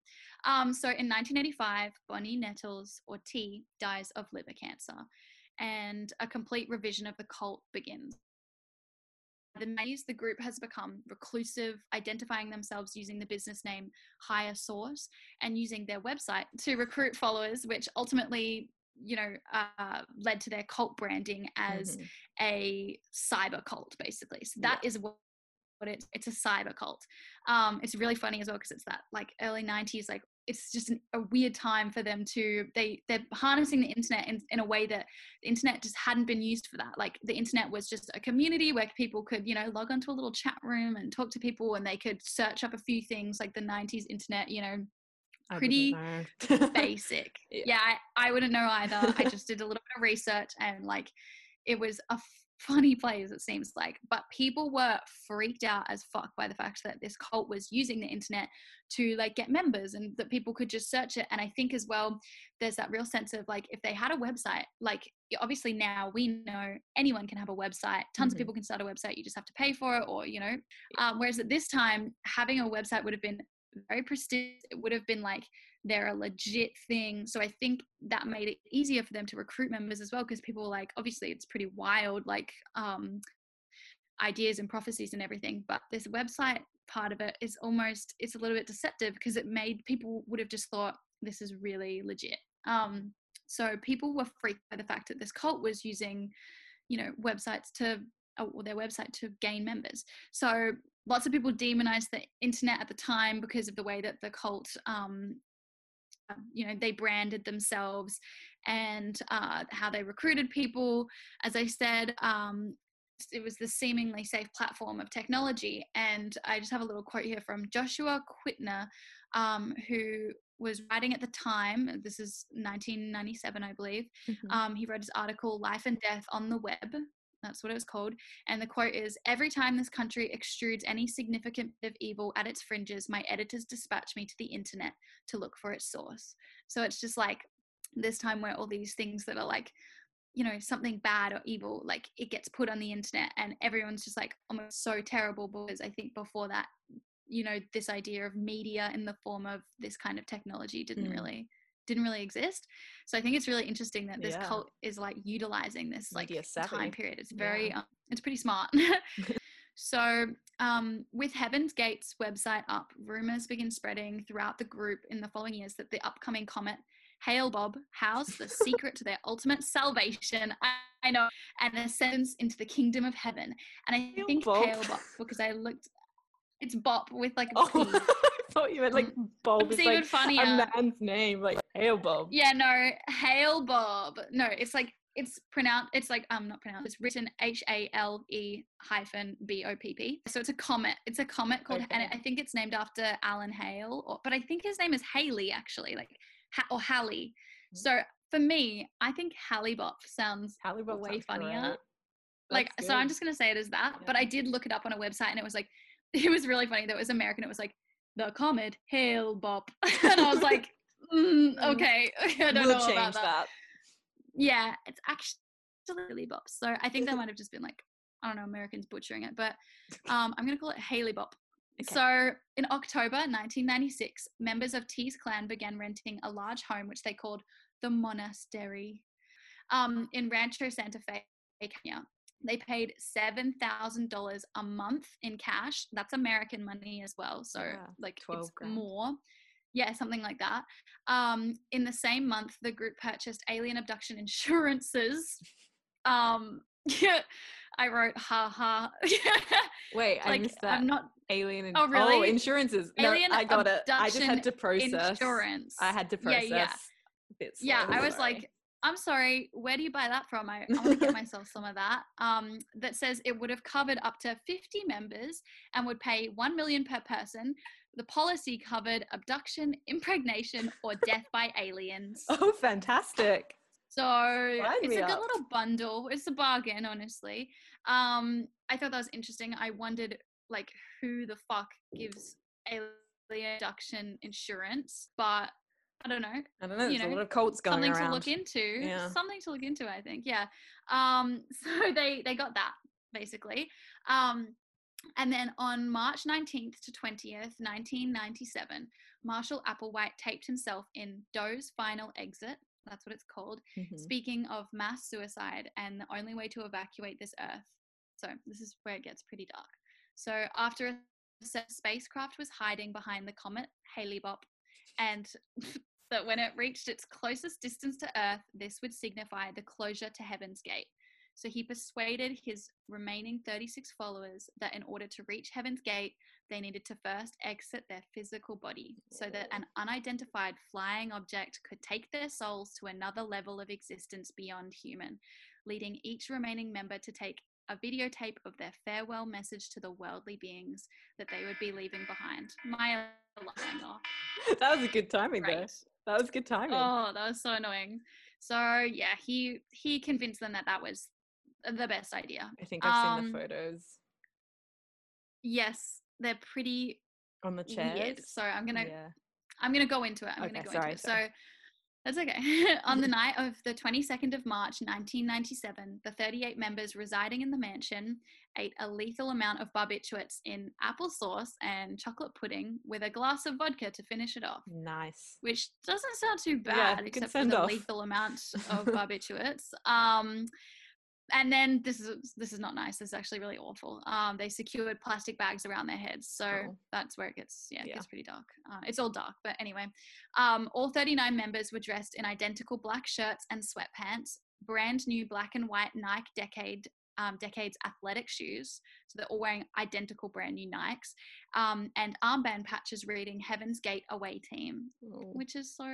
S2: um, so in 1985 bonnie nettles or t dies of liver cancer and a complete revision of the cult begins the Mays, the group has become reclusive, identifying themselves using the business name Higher Source and using their website to recruit followers, which ultimately, you know, uh, led to their cult branding as
S1: Mhm.
S2: a cyber cult, basically. So that is what what it's it's a cyber cult. Um, it's really funny as well because it's that like early '90s, like it's just an, a weird time for them to they they're harnessing the internet in, in a way that the internet just hadn't been used for that. Like the internet was just a community where people could you know log onto a little chat room and talk to people and they could search up a few things like the '90s internet, you know, pretty basic.
S1: Yeah.
S2: yeah, I, I wouldn't know either. I just did a little bit of research and like it was a funny place it seems like. But people were freaked out as fuck by the fact that this cult was using the internet to like get members and that people could just search it. And i think as well there's that real sense of like if they had a website like obviously now we know anyone can have a website. Tons
S1: Mhm.
S2: of people can start a website you just have to pay for it or you know. Um, whereas at this time having a website would have been very prestigious. It would have been like they're a legit thing. So I think that made it easier for them to recruit members as well because people were like, obviously, it's pretty wild, like um, ideas and prophecies and everything. But this website part of it is almost it's a little bit deceptive because it made people would have just thought this is really legit. Um, so people were freaked by the fact that this cult was using, you know, websites to or their website to gain members. So lots of people demonized the internet at the time because of the way that the cult um, you know they branded themselves and uh, how they recruited people. As i said um, it was the seemingly safe platform of technology. And i just have a little quote here from joshua quittner um, who was writing at the time this is 1997 i believe. Mm-hmm. um, he wrote his article life and death on the web that's what it was called. And the quote is Every time this country extrudes any significant bit of evil at its fringes, my editors dispatch me to the internet to look for its source. So it's just like this time where all these things that are like, you know, something bad or evil, like it gets put on the internet and everyone's just like almost so terrible because I think before that, you know, this idea of media in the form of this kind of technology didn't mm. really didn't really exist. So I think it's really interesting that this yeah. cult is like utilizing this like time period. It's very, yeah. um, it's pretty smart. so um, with Heaven's Gate's website up, rumors begin spreading throughout the group in the following years that the upcoming comet Hale-Bopp housed the secret to their ultimate salvation. I, I, know, and ascends into the kingdom of heaven. And I Hale think Hale-Bopp because I looked. It's Bop with like a oh
S1: thought you meant like. Bob it's is even like funnier. a man's name, like Hale-Bopp.
S2: Yeah, no, Hale-Bopp. No, it's like it's pronounced. It's like um not pronounced. It's written H A L E hyphen B O P P. So it's a comet. It's a comet called, okay. and I think it's named after Alan Hale, or, but I think his name is Haley actually, like or Halley. Mm. So for me, I think Hale-Bopp sounds
S1: Hale-Bopp
S2: way funnier. Like, so I'm just gonna say it as that. Yeah. But I did look it up on a website, and it was like, it was really funny. That it was American. It was like the comet Hale-Bopp, and I was like, mm, mm. okay, I don't we'll know change about that. that. Yeah, it's actually Haley Bop. So I think that might have just been like I don't know Americans butchering it, but um, I'm gonna call it Haley-Bopp. Okay. So in October 1996, members of Ti's clan began renting a large home which they called the Monastery um, in Rancho Santa Fe, Kenya. They paid $7,000 a month in cash. That's American money as well. So, yeah, like, 12 it's grand. more. Yeah, something like that. Um, in the same month, the group purchased alien abduction insurances. Um, yeah, I wrote, ha ha.
S1: Wait, like, I missed that.
S2: I'm not
S1: alien.
S2: In- oh, really?
S1: Oh, insurances. Alien no, I got it. I just had to process.
S2: Insurance.
S1: I had to process. Yeah,
S2: yeah. yeah, I was like, I'm sorry, where do you buy that from? I, I want to get myself some of that. Um, that says it would have covered up to 50 members and would pay 1 million per person. The policy covered abduction, impregnation, or death by aliens.
S1: Oh, fantastic.
S2: So it's a up. good little bundle. It's a bargain, honestly. Um, I thought that was interesting. I wondered like who the fuck gives alien abduction insurance, but I don't know.
S1: I don't know. There's you know, a lot of cults going
S2: something
S1: around.
S2: to look into. Yeah. Something to look into, I think. Yeah. Um, so they they got that basically. Um, and then on March 19th to 20th, 1997, Marshall Applewhite taped himself in Do's Final Exit. That's what it's called. Mm-hmm. Speaking of mass suicide and the only way to evacuate this Earth. So this is where it gets pretty dark. So after a spacecraft was hiding behind the comet Hale-Bopp and that when it reached its closest distance to Earth, this would signify the closure to Heaven's Gate. So he persuaded his remaining 36 followers that in order to reach Heaven's Gate, they needed to first exit their physical body so that an unidentified flying object could take their souls to another level of existence beyond human, leading each remaining member to take a videotape of their farewell message to the worldly beings that they would be leaving behind. My
S1: that was a good timing Great. though. That was good timing.
S2: Oh, that was so annoying. So yeah, he he convinced them that that was the best idea.
S1: I think I've um, seen the um, photos.
S2: Yes, they're pretty
S1: on the chairs. Weird.
S2: So I'm gonna yeah. I'm gonna go into it. I'm okay, gonna go sorry, into it. Sorry. So that's okay. On the night of the 22nd of March 1997, the 38 members residing in the mansion ate a lethal amount of barbiturates in applesauce and chocolate pudding with a glass of vodka to finish it off.
S1: Nice.
S2: Which doesn't sound too bad, yeah, except for the off. lethal amount of barbiturates. Um, and then this is this is not nice. This is actually really awful. Um, they secured plastic bags around their heads, so
S1: Oh.
S2: that's where it gets yeah, it
S1: Yeah.
S2: gets pretty dark. Uh, it's all dark, but anyway, um, all 39 members were dressed in identical black shirts and sweatpants, brand new black and white Nike Decade um, Decades athletic shoes. So they're all wearing identical brand new Nikes, um, and armband patches reading Heaven's Gate away team
S1: Oh,
S2: which is so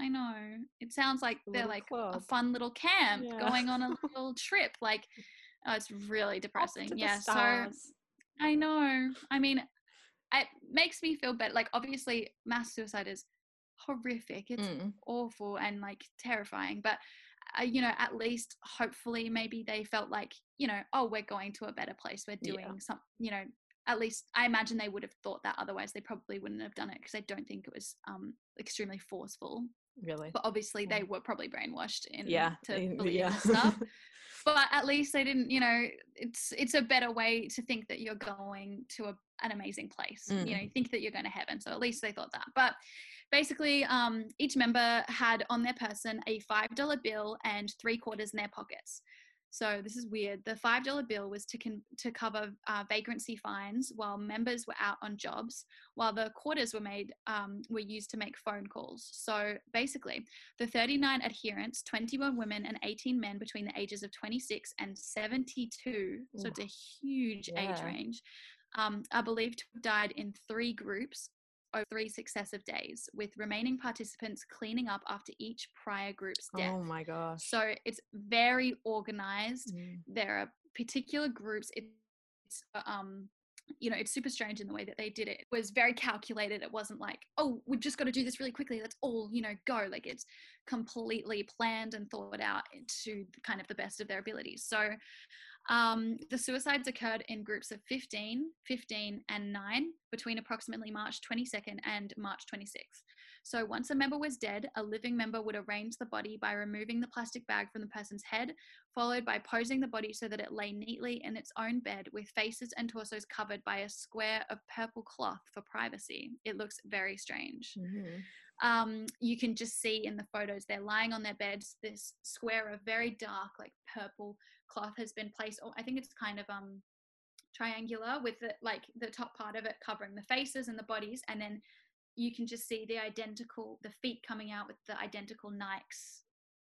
S2: I know. It sounds like
S1: A
S2: they're like a fun little camp
S1: Yeah.
S2: going on a little trip. Like, oh, it's really depressing. Yeah, so. I know. I mean, it makes me feel better. Like, obviously, mass suicide is horrific. It's
S1: Mm,
S2: awful and like terrifying. But uh, you know, at least hopefully, maybe they felt like you know, oh, we're going to a better place. We're
S1: Yeah.
S2: doing some. You know, at least I imagine they would have thought that. Otherwise, they probably wouldn't have done it because I don't think it was um extremely forceful.
S1: really.
S2: But obviously, they
S1: Mm.
S2: were probably brainwashed in
S1: Yeah.
S2: to believe
S1: yeah.
S2: stuff. but at least they didn't. You know, it's it's a better way to think that you're going to a, an amazing place. You know,
S1: Mm.
S2: you think that you're going to heaven. So at least they thought that. But basically, um, each member had on their person a five dollar bill and three quarters in their pockets. So this is weird. The five dollar bill was to con- to cover uh, vagrancy fines while members were out on jobs, while the quarters were made um, were used to make phone calls. So basically, the 39 adherents, 21 women and 18 men between the ages of 26 and 72, so it's a huge age range, um, are believed to have died in three groups over three successive days, with remaining participants cleaning up after each prior group's death.
S1: Oh my gosh.
S2: So it's very organized.
S1: Mm,
S2: There are particular groups. It's um, you know, it's super strange in the way that they did it. It was very calculated. It wasn't like, oh, we've just got to do this really quickly. Let's all, you know, go. Like it's completely planned and thought out to kind of the best of their abilities. So um, the suicides occurred in groups of 15, 15, and 9 between approximately March 22nd and March 26th. So once a member was dead, a living member would arrange the body by removing the plastic bag from the person's head, followed by posing the body so that it lay neatly in its own bed with faces and torsos covered by a square of purple cloth for privacy. It looks very strange
S1: mhm.
S2: um, you can just see in the photos they're lying on their beds. This square of very dark, like purple cloth has been placed. Oh, I think it's kind of um triangular with the like the top part of it covering the faces and the bodies, and then you can just see the identical the feet coming out with the identical Nikes.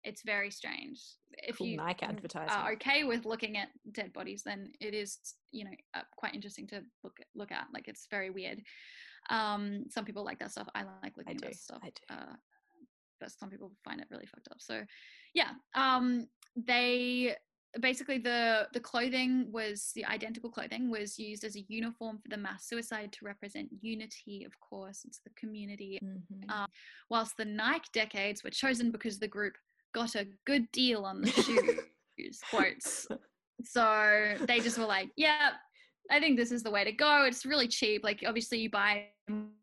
S2: It's very strange. If
S1: Cool
S2: you
S1: Nike
S2: are okay with looking at dead bodies, then it is you know uh, quite interesting to look at, look at. Like it's very weird. Um, some people like that stuff. I like looking
S1: I
S2: at
S1: do.
S2: that stuff
S1: I do.
S2: uh, but some people find it really fucked up. So, yeah, um, they basically the the clothing was the identical clothing was used as a uniform for the mass suicide to represent unity. Of course, it's the community.
S1: Mhm.
S2: Um, whilst the Nike decades were chosen because the group got a good deal on the shoes. quotes. So they just were like, yeah. I think this is the way to go. It's really cheap. Like obviously you buy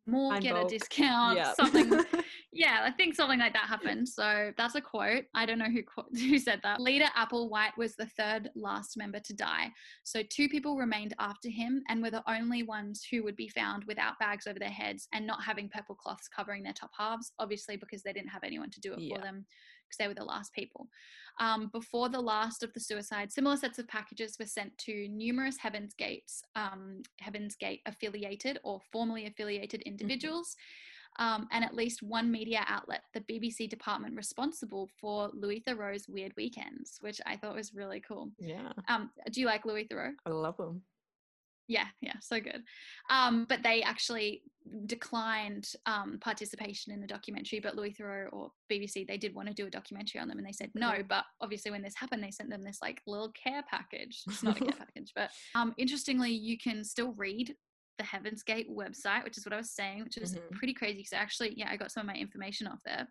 S2: more,
S1: in
S2: get a discount,
S1: Yep.
S2: something yeah, I think something like that happened. So that's a quote. I don't know who who said that. Leader Applewhite was the third last member to die. So two people remained after him and were the only ones who would be found without bags over their heads and not having purple cloths covering their top halves, obviously because they didn't have anyone to do it
S1: Yeah.
S2: for them because they were the last people. Um, before the last of the suicides, similar sets of packages were sent to numerous Heaven's Gates, um, Heaven's Gate affiliated or formerly affiliated individuals, um, and at least one media outlet, the BBC department responsible for Louis Theroux's Weird Weekends, which I thought was really cool.
S1: yeah,
S2: Um, do you like Louis Theroux?
S1: I love them.
S2: Yeah, yeah, so good. Um, but they actually declined um, participation in the documentary. But Louis Theroux or BBC, they did want to do a documentary on them, and they said no. But obviously, when this happened, they sent them this like little care package. It's not a care package, but um, interestingly, you can still read the Heaven's Gate website, which is what I was saying, which is
S1: Mhm.
S2: pretty crazy. because actually, yeah, I got some of my information off there.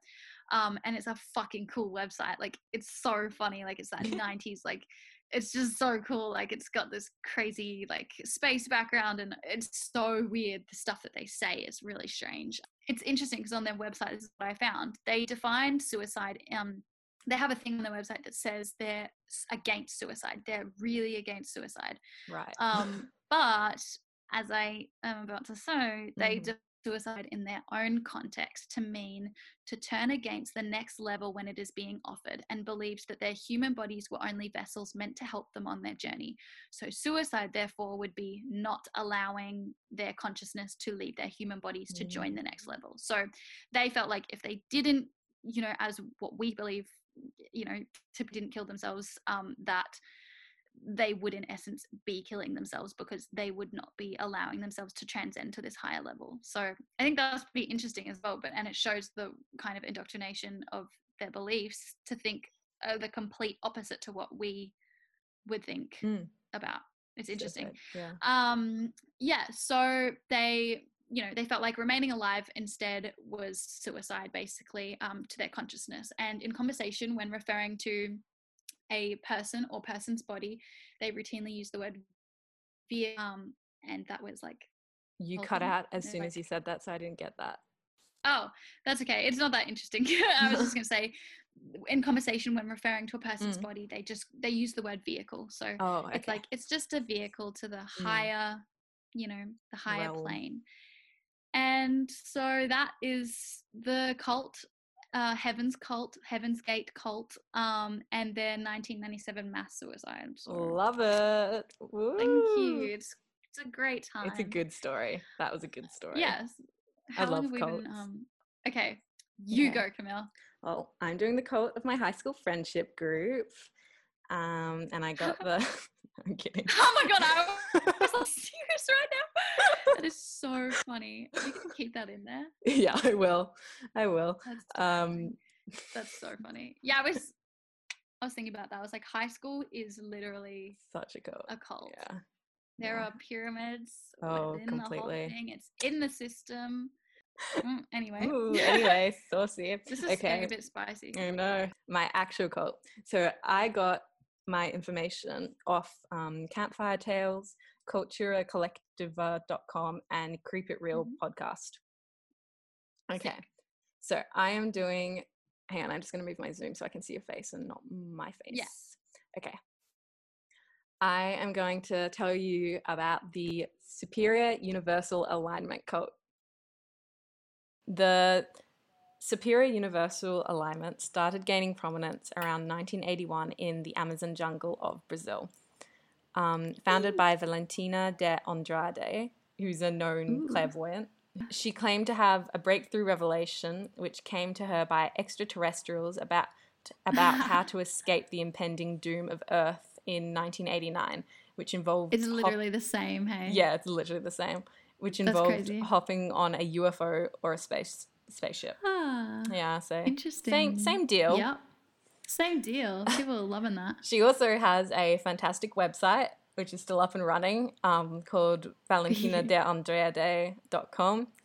S2: Um, and it's a fucking cool website. Like it's so funny. Like it's that 90s, like it's just so cool. Like it's got this crazy like space background and it's so weird. The stuff that they say is really strange. It's interesting because on their website, this is what I found. They defined suicide. Um, they have a thing on their website that says they're against suicide. They're really against suicide.
S1: Right.
S2: Um, but as I am about to say, they
S1: Mhm.
S2: Suicide in their own context to mean to turn against the next level when it is being offered and believed that their human bodies were only vessels meant to help them on their journey. So, suicide, therefore, would be not allowing their consciousness to leave their human bodies to join the next level. So, they felt like if they didn't, you know, as what we believe, you know, didn't kill themselves, um, that they would in essence be killing themselves because they would not be allowing themselves to transcend to this higher level so i think that's be interesting as well but and it shows the kind of indoctrination of their beliefs to think uh, the complete opposite to what we would think
S1: Mm.
S2: about it's interesting
S1: Yeah.
S2: um yeah so they you know they felt like remaining alive instead was suicide basically um to their consciousness and in conversation when referring to a person or person's body they routinely use the word via um and that was like
S1: You cut out as soon
S2: like-
S1: as you said that, so I didn't get that.
S2: oh that's okay. It's not that interesting. I was just going to say in conversation when referring to a person's
S1: Mm.
S2: body they just they use the word vehicle. So
S1: Oh, okay.
S2: it's like it's just a vehicle to the higher you know the higher plane. And so that is the cult uh heaven's cult heaven's gate cult um and their 1997 mass suicide so
S1: Love it.
S2: thank you it's it's a great time
S1: It's a good story. That was a good story.
S2: yes
S1: I
S2: how long
S1: love
S2: have we been
S1: cults.
S2: um okay you
S1: Okay.
S2: go camille
S1: Well, I'm doing the cult of my high school friendship group. Um, and I got the I'm kidding.
S2: oh my god i was like serious right now that is so funny You can keep that in there
S1: yeah, I will. I will.
S2: That's so
S1: Um
S2: funny. That's so funny. Yeah, I was I was thinking about that. I was like, high school is literally
S1: such a cult.
S2: a cult.
S1: Yeah.
S2: There
S1: yeah.
S2: are pyramids
S1: Oh,
S2: within the whole
S1: completely.
S2: thing. It's in the system. Mm, anyway.
S1: Ooh, anyway, saucy.
S2: This is
S1: okay.
S2: a bit spicy.
S1: I know. My actual cult. So I got my information off um, Campfire Tales, culturacolectiva.com, and Creep It Real
S2: Mhm.
S1: podcast. Okay. So I am doing, hang on, I'm just going to move my Zoom so I can see your face and not my face.
S2: Yeah.
S1: Okay. I am going to tell you about the Superior Universal Alignment Cult. The Superior Universal Alignment started gaining prominence around 1981 in the Amazon jungle of Brazil. Um, founded by Valentina de Andrade, who's a known
S3: Ooh.
S1: clairvoyant. She claimed to have a breakthrough revelation which came to her by extraterrestrials about about how to escape the impending doom of Earth in 1989, which involved
S2: It's
S1: hop-
S2: literally the same, hey?
S1: yeah, it's literally the same, which involved hopping on a UFO or a space spaceship.
S3: Ah,
S1: Yeah, so
S3: interesting.
S1: same same deal.
S3: Yep. Same deal. People are loving that.
S1: She also has a fantastic website, which is still up and running, um, called valentinadeandrade.com.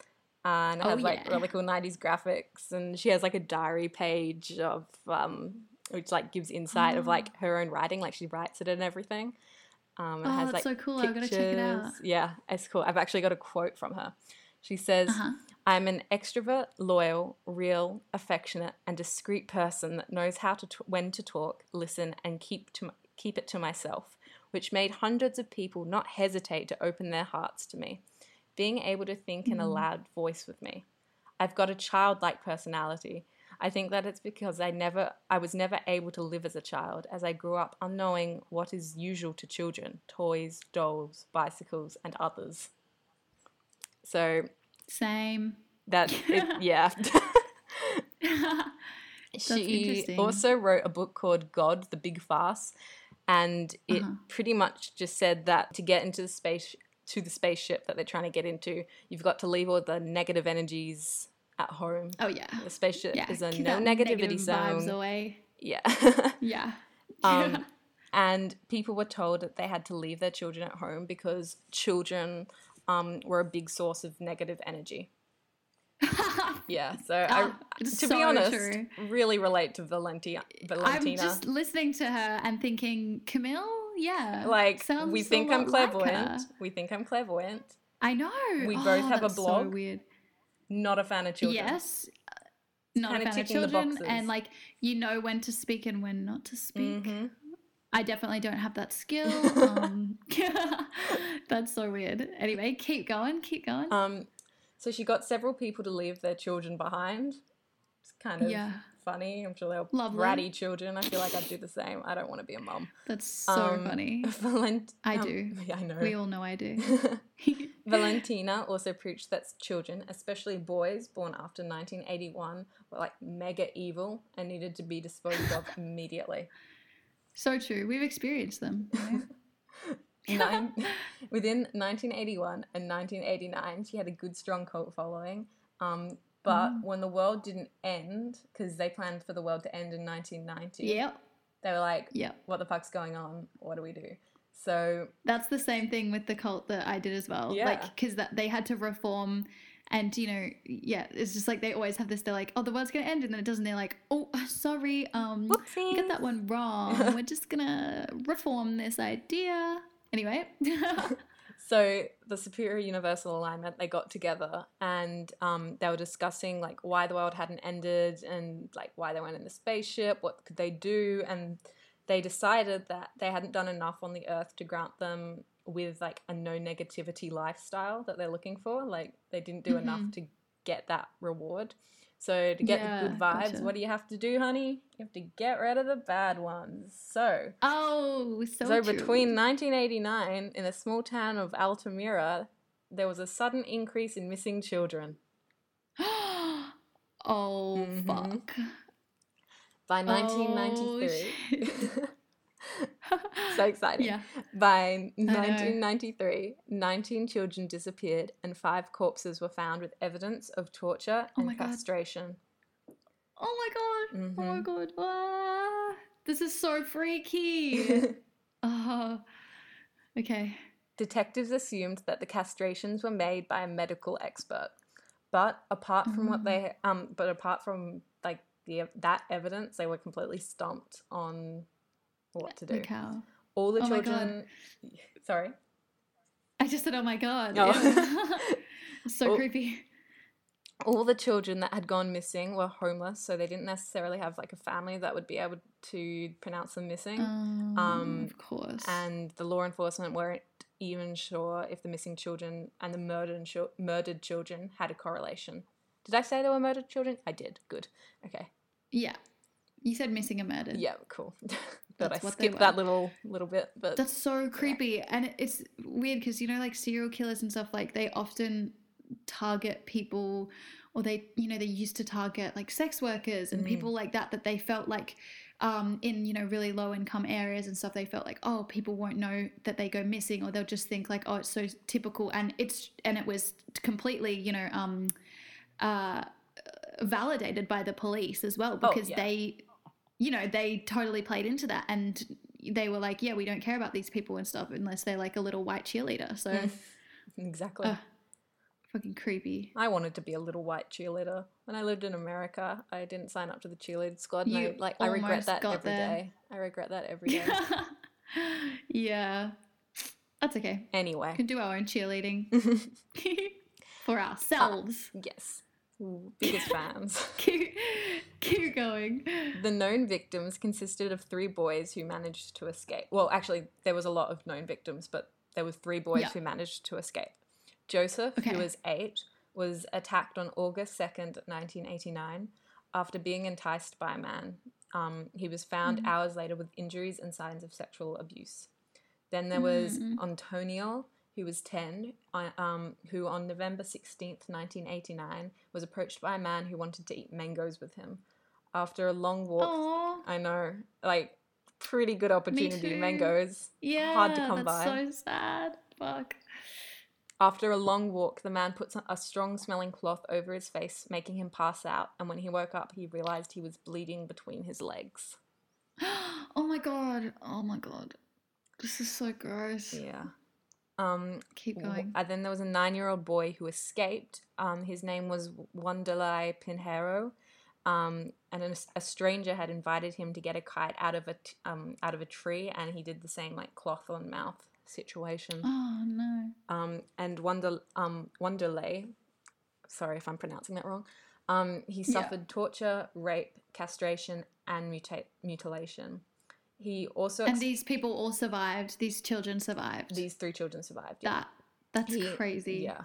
S1: And it
S3: Oh,
S1: has like
S3: yeah.
S1: really cool 90s graphics. And she has like a diary page of, um, which like gives insight of like her own writing. Like she writes it and everything. Um, and it
S3: Oh,
S1: has
S3: that's
S1: like
S3: so cool. I've gotta check it out.
S1: Yeah, it's cool. I've actually got a quote from her. She says,
S3: Uh-huh.
S1: I'm an extrovert, loyal, real, affectionate, and discreet person that knows how to t- when to talk, listen, and keep to m- keep it to myself, which made hundreds of people not hesitate to open their hearts to me, being able to think in a mm-hmm. loud voice with me. I've got a childlike personality. I think that it's because I never I was never able to live as a child as I grew up unknowing what is usual to children, toys, dolls, bicycles, and others. So
S3: Same.
S1: that it, yeah. She also wrote a book called God, the Big Farce, and it
S3: Uh-huh.
S1: pretty much just said that to get into the space to the spaceship that they're trying to get into, you've got to leave all the negative energies at home.
S3: oh yeah.
S1: The spaceship
S3: Yeah.
S1: is a
S3: keep
S1: no negativity
S3: negative
S1: zone.
S3: away.
S1: Yeah.
S3: Yeah.
S1: um, and people were told that they had to leave their children at home because children um, were a big source of negative energy. Yeah, so I,
S3: Ah,
S1: to be honest,
S3: true.
S1: really relate to Valentina. Valentina.
S3: I'm just listening to her and thinking, Camille, yeah.
S1: like
S3: sounds
S1: we think I'm
S3: lot like
S1: clairvoyant. we think I'm clairvoyant.
S3: I know.
S1: We
S3: Oh,
S1: both have a blog.
S3: So weird.
S1: Not a fan of children.
S3: Yes. Not
S1: kinda
S3: a fan of
S1: the
S3: children, and like you know when to speak and when not to speak.
S1: Mhm.
S3: I definitely don't have that skill. um, that's so weird. Anyway, keep going. Keep going.
S1: Um, So she got several people to leave their children behind. It's kind of
S2: Yeah.
S1: funny. I'm sure they're
S2: Lovely.
S1: bratty children. I feel like I'd do the same. I don't want to be a mum.
S2: That's so
S1: Um,
S2: funny.
S1: Valent-
S2: I
S1: um,
S2: do.
S1: Yeah, I know.
S2: We all know I do.
S1: Valentina also preached that children, especially boys born after 1981, were like mega evil and needed to be disposed of immediately.
S2: So true. We've experienced them. you know?
S1: Nine, within 1981 and 1989, she had a good, strong cult following. Um, but
S2: Mm.
S1: when the world didn't end, because they planned for the world to end in 1990,
S2: yep.
S1: they were like,
S2: Yep.
S1: what the fuck's going on? What do we do? So,
S2: That's the same thing with the cult that I did as well.
S1: Yeah.
S2: Like, because that they had to reform, and you know, yeah, it's just like they always have this. They're like, oh, the world's gonna end, and then it doesn't. They're like, oh, sorry, um,
S1: whoopsie.
S2: you got that one wrong. We're just gonna reform this idea. Anyway.
S1: So the Superior Universal Alignment, they got together and um, they were discussing like why the world hadn't ended and like why they went in the spaceship, what could they do, and they decided that they hadn't done enough on the Earth to grant them with like a no negativity lifestyle that they're looking for. Like they didn't do enough to get that reward. So to get the good vibes,
S2: gotcha.
S1: what do you have to do, honey? You have to get rid of the bad ones. So
S2: oh, so,
S1: so between 1989 in a small town of Altamira, there was a sudden increase in missing children.
S2: oh
S1: Mhm.
S2: fuck.
S1: By
S2: Oh,
S1: 1993, so exciting.
S2: Yeah.
S1: By 1993, 19 children disappeared and five corpses were found with evidence of torture
S2: Oh
S1: and
S2: my God.
S1: castration.
S2: Oh my god. Oh my god. Ah, this is so freaky. oh. Okay.
S1: Detectives assumed that the castrations were made by a medical expert, but apart from what
S2: Mm.
S1: they um, but apart from like the that evidence, they were completely stumped on what to do. All the
S2: Oh
S1: children, sorry,
S2: I just said, oh my god.
S1: Oh.
S2: So
S1: Oh.
S2: creepy.
S1: all the children that had gone missing were homeless, so they didn't necessarily have like a family that would be able to pronounce them missing.
S2: Um,
S1: Um,
S2: of course.
S1: and the law enforcement weren't even sure if the missing children and the murdered murdered children had a correlation. Did I say they were murdered children? I did. Good. Okay.
S2: yeah. You said missing and murdered.
S1: Yeah. Cool. but I skipped that little little bit. But
S2: That's so creepy. And it's weird because, you know, like serial killers and stuff, like they often target people or they, you know, they used to target like sex workers and
S1: Mm.
S2: people like that, that they felt like um, in, you know, really low income areas and stuff, they felt like, oh, people won't know that they go missing or they'll just think like, oh, it's so typical. And it's, and it was completely, you know, um, uh, validated by the police as well
S1: Oh,
S2: because
S1: yeah.
S2: they you know they totally played into that and they were like yeah we don't care about these people and stuff unless they're like a little white cheerleader so
S1: Mm. exactly.
S2: Ugh. fucking creepy
S1: I wanted to be a little white cheerleader. When I lived in America, I didn't sign up to the cheerleader squad. And I,
S2: You
S1: like I regret that every
S2: there.
S1: day. I regret that every day.
S2: yeah that's okay Anyway. we
S1: anyway.
S2: can do our own cheerleading for ourselves
S1: yes. Biggest fans.
S2: keep, keep going
S1: The known victims consisted of three boys who managed to escape. Well, actually, there was a lot of known victims, but there were three boys
S2: Yeah.
S1: who managed to escape. Joseph,
S2: Okay.
S1: who was eight, was attacked on August 2nd, 1989, after being enticed by a man. Um, he was found
S2: Mhm.
S1: hours later with injuries and signs of sexual abuse. Then there was
S2: Mm.
S1: Antonio, who was 10, uh, um, who on November 16th, 1989, was approached by a man who wanted to eat mangoes with him. After a long walk
S2: oh
S1: I know, like pretty good opportunity mangoes.
S2: yeah
S1: hard to come
S2: that's
S1: by.
S2: so sad fuck
S1: After a long walk, the man puts a strong smelling cloth over his face, making him pass out. And when he woke up, he realized he was bleeding between his legs.
S2: oh my god oh my god this is so gross
S1: Yeah. Um,
S2: keep going
S1: And then there was a nine-year-old boy who escaped. Um, his name was Wanderlei Pinheiro. Um, and a, a stranger had invited him to get a kite out of a t- um, out of a tree, and he did the same like cloth on mouth situation.
S2: oh no
S1: um, and Wonder um, Wanderlei, sorry if I'm pronouncing that wrong. Um, he
S2: Yeah.
S1: suffered torture, rape, castration, and muta- mutilation. He also
S2: and these people all survived these children survived
S1: these three children survived. Yeah.
S2: that that's
S1: He-
S2: crazy
S1: Yeah.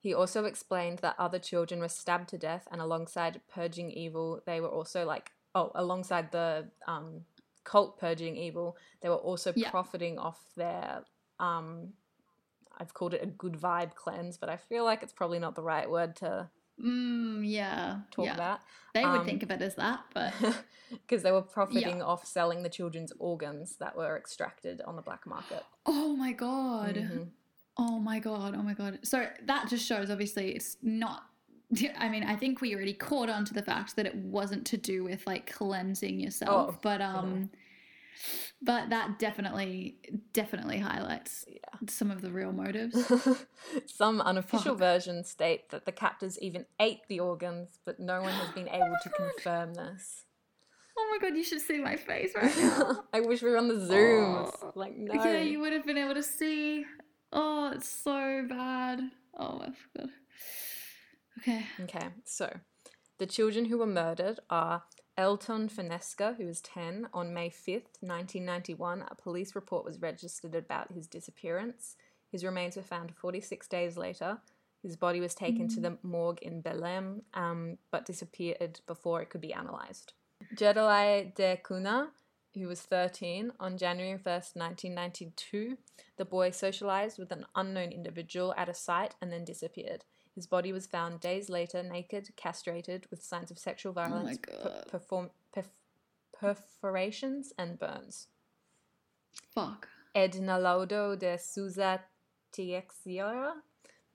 S1: He also explained that other children were stabbed to death, and alongside purging evil, they were also like, oh, alongside the um, cult purging evil, they were also
S2: Yeah.
S1: profiting off their. Um, I've called it a good vibe cleanse, but I feel like it's probably not the right word to
S2: Mm, yeah.
S1: talk
S2: yeah.
S1: about.
S2: They would
S1: Um,
S2: think of it as that, but
S1: because they were profiting off selling the children's organs that were extracted on the black market.
S2: oh my god.
S1: Mhm.
S2: Oh my god. Oh my god. So that just shows obviously it's not I mean, I think we already caught on to the fact that it wasn't to do with like cleansing yourself,
S1: Oh,
S2: but um but that definitely definitely highlights some of the real motives.
S1: Some unofficial
S2: Fuck.
S1: versions state that the captors even ate the organs, but no one has been able oh to confirm this.
S2: oh my god, you should see my face right now.
S1: I wish we were on the Zooms.
S2: Oh.
S1: Like, no.
S2: Yeah, you would have been able to see. Oh, it's so bad. Oh my god. Okay.
S1: Okay, so the children who were murdered are Elton Finesca, who was 10, on May 5th, 1991. A police report was registered about his disappearance. His remains were found 46 days later. His body was taken to the morgue in Belém, um, but disappeared before it could be analysed. Jedalai De Cunha, who was 13, on January 1st, 1992, the boy socialised with an unknown individual at a site and then disappeared. His body was found days later, naked, castrated, with signs of sexual violence, per- perform- perf- perforations, and burns.
S2: Fuck.
S1: Ednaldo de Souza Teixeira,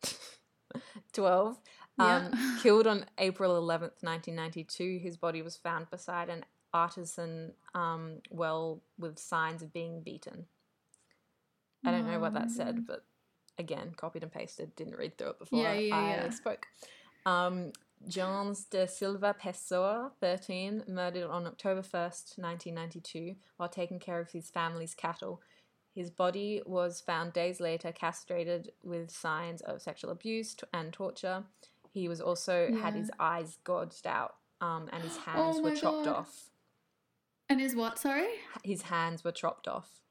S1: 12, um,
S2: Yeah.
S1: killed on April 11th, 1992. His body was found beside an artisan um, well with signs of being beaten. I don't know what that said, but again, copied and pasted. Didn't read through it before
S2: Yeah, yeah,
S1: I
S2: yeah.
S1: spoke. Um, Jones de Silva Pessoa, 13, murdered on October 1st, 1992, while taking care of his family's cattle. His body was found days later, castrated with signs of sexual abuse and torture. He was also had his eyes gouged out, um, and his hands
S2: Oh
S1: were chopped
S2: God.
S1: off.
S2: And his what? Sorry.
S1: His hands were chopped off.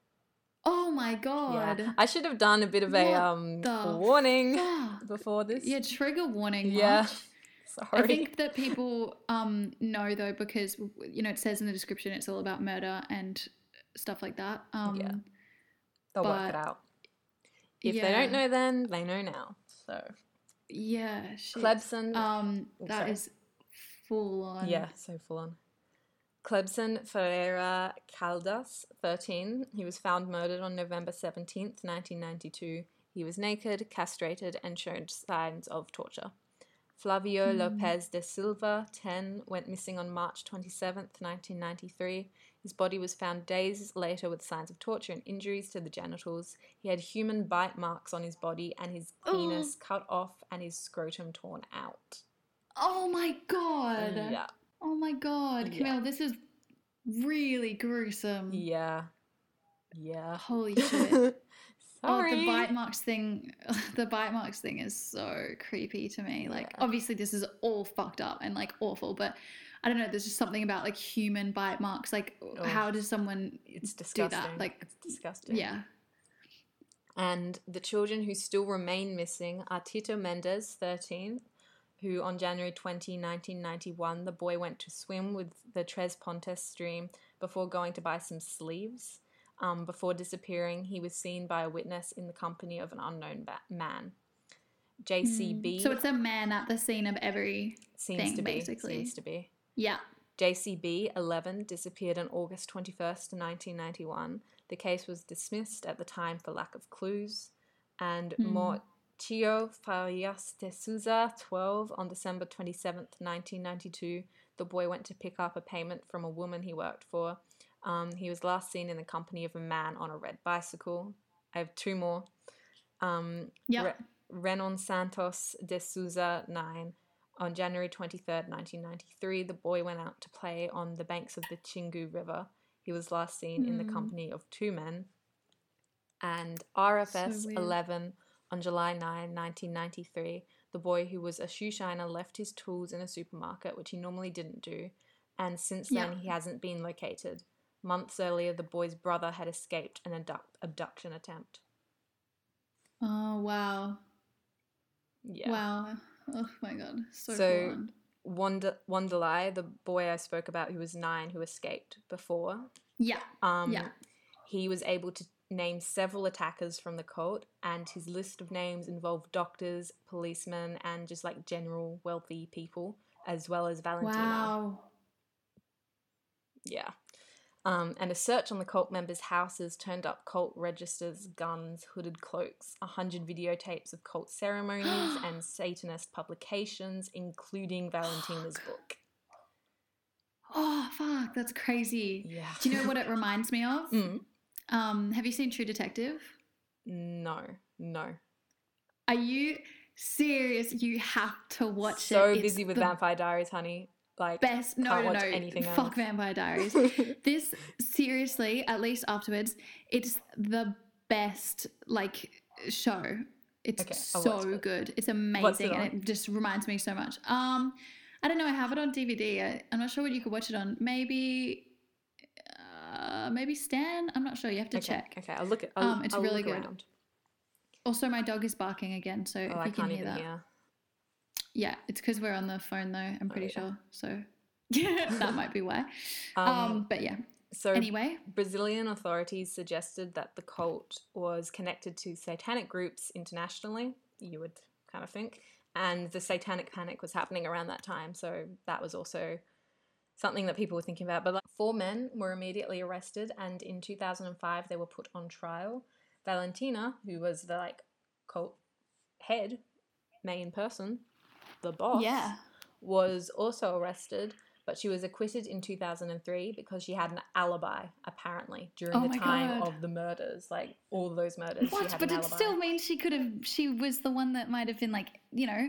S2: Oh my god.
S1: Yeah, I should have done a bit of a um warning
S2: Fuck.
S1: before this.
S2: Yeah, trigger warning.
S1: Yeah.
S2: much.
S1: Sorry.
S2: I think that people um know though because you know it says in the description it's all about murder and stuff like that. Um
S1: Yeah. They'll work it out. If they don't know then, they know now. So
S2: Yeah, shit.
S1: Clebson
S2: Um that
S1: sorry.
S2: is full on.
S1: Yeah, so full on. Clebson Ferreira Caldas, 13. He was found murdered on November 17th, 1992. He was naked, castrated, and showed signs of torture. Flavio hmm. Lopez de Silva, 10, went missing on March 27th, 1993. His body was found days later with signs of torture and injuries to the genitals. He had human bite marks on his body and his oh. penis cut off and his scrotum torn out.
S2: Oh my god.
S1: Yeah.
S2: Oh my god.
S1: Yeah.
S2: Camille, this is really gruesome.
S1: Yeah. Yeah.
S2: Holy shit. Oh,
S1: Sorry.
S2: the bite marks thing, the bite marks thing is so creepy to me. Like,
S1: Yeah.
S2: obviously, this is all fucked up and like awful, but I don't know. There's just something about like human bite marks. Like, oh, how does someone
S1: It's
S2: do that? Like,
S1: it's disgusting.
S2: yeah.
S1: And the children who still remain missing are Tito Mendez, 13, who on January 20, 1991, the boy went to swim with the Tres Pontes stream before going to buy some sleeves. Um, before disappearing, he was seen by a witness in the company of an unknown ba- man. JCB
S2: So it's a man at the scene of every.
S1: seems
S2: thing,
S1: to be
S2: basically.
S1: seems to be
S2: Yeah.
S1: JCB 11 disappeared on August 21st, 1991. The case was dismissed at the time for lack of clues. And Mortio Farias de Souza 12 on December 27th, 1992. The boy went to pick up a payment from a woman he worked for. Um, he was last seen in the company of a man on a red bicycle. I have two more. Um,
S2: Yeah.
S1: Re- Renon Santos de Souza 9. On January 23rd, 1993, the boy went out to play on the banks of the Xingu River. He was last seen in the company of two men. And RFS
S2: So
S1: 11 on July 9, 1993, the boy who was a shoe shiner left his tools in a supermarket, which he normally didn't do. And since then,
S2: Yeah.
S1: he hasn't been located. Months earlier, the boy's brother had escaped an abduct- abduction attempt.
S2: Oh wow.
S1: Yeah.
S2: Wow. Oh my god. So,
S1: So-. Wonder Wanderlei, the boy I spoke about who was nine, who escaped before,
S2: Yeah.
S1: um,
S2: Yeah.
S1: he was able to name several attackers from the cult, and his list of names involved doctors, policemen, and just like general wealthy people, as well as Valentina.
S2: Wow.
S1: Yeah. Um, and a search on the cult members' houses turned up cult registers, guns, hooded cloaks, a hundred videotapes of cult ceremonies, and Satanist publications, including Valentina's book.
S2: Oh fuck, that's crazy.
S1: Yeah.
S2: Do you know what it reminds me of?
S1: Mm.
S2: Um, have you seen True Detective?
S1: No, no.
S2: Are you serious? You have to watch it.
S1: so busy with Vampire Diaries, honey. Like,
S2: best. No, no, no.
S1: anything
S2: Fuck
S1: else.
S2: Vampire Diaries. this seriously, at least afterwards, it's the best like show. It's
S1: Okay,
S2: so
S1: it.
S2: good. It's amazing,
S1: it
S2: and it just reminds me so much. Um, I don't know. I have it on DVD. I, I'm not sure what you could watch it on. Maybe, uh, maybe Stan. I'm not sure. You have to
S1: okay,
S2: check.
S1: okay, I'll look at. I'll,
S2: Um, it's
S1: I'll
S2: really good.
S1: around.
S2: Also, my dog is barking again, so
S1: Oh,
S2: if
S1: I
S2: you can
S1: can't
S2: hear that,
S1: hear.
S2: yeah, it's because we're on the phone though. I'm pretty
S1: yeah.
S2: sure. So yeah, that might be why.
S1: Um,
S2: Um, but yeah.
S1: so
S2: Anyway,
S1: Brazilian authorities suggested that the cult was connected to satanic groups internationally, you would kind of think, and the satanic panic was happening around that time, so that was also something that people were thinking about. But like, four men were immediately arrested, and in 2005 they were put on trial. Valentina, who was the like cult head, main person, the boss,
S2: yeah.
S1: was also arrested, but she was acquitted in 2003 because she had an alibi, apparently, during
S2: Oh
S1: the time
S2: God.
S1: of the murders. Like all those murders, she
S2: What? But it
S1: alibi.
S2: still means she could have. She was the one that might have been like, you know,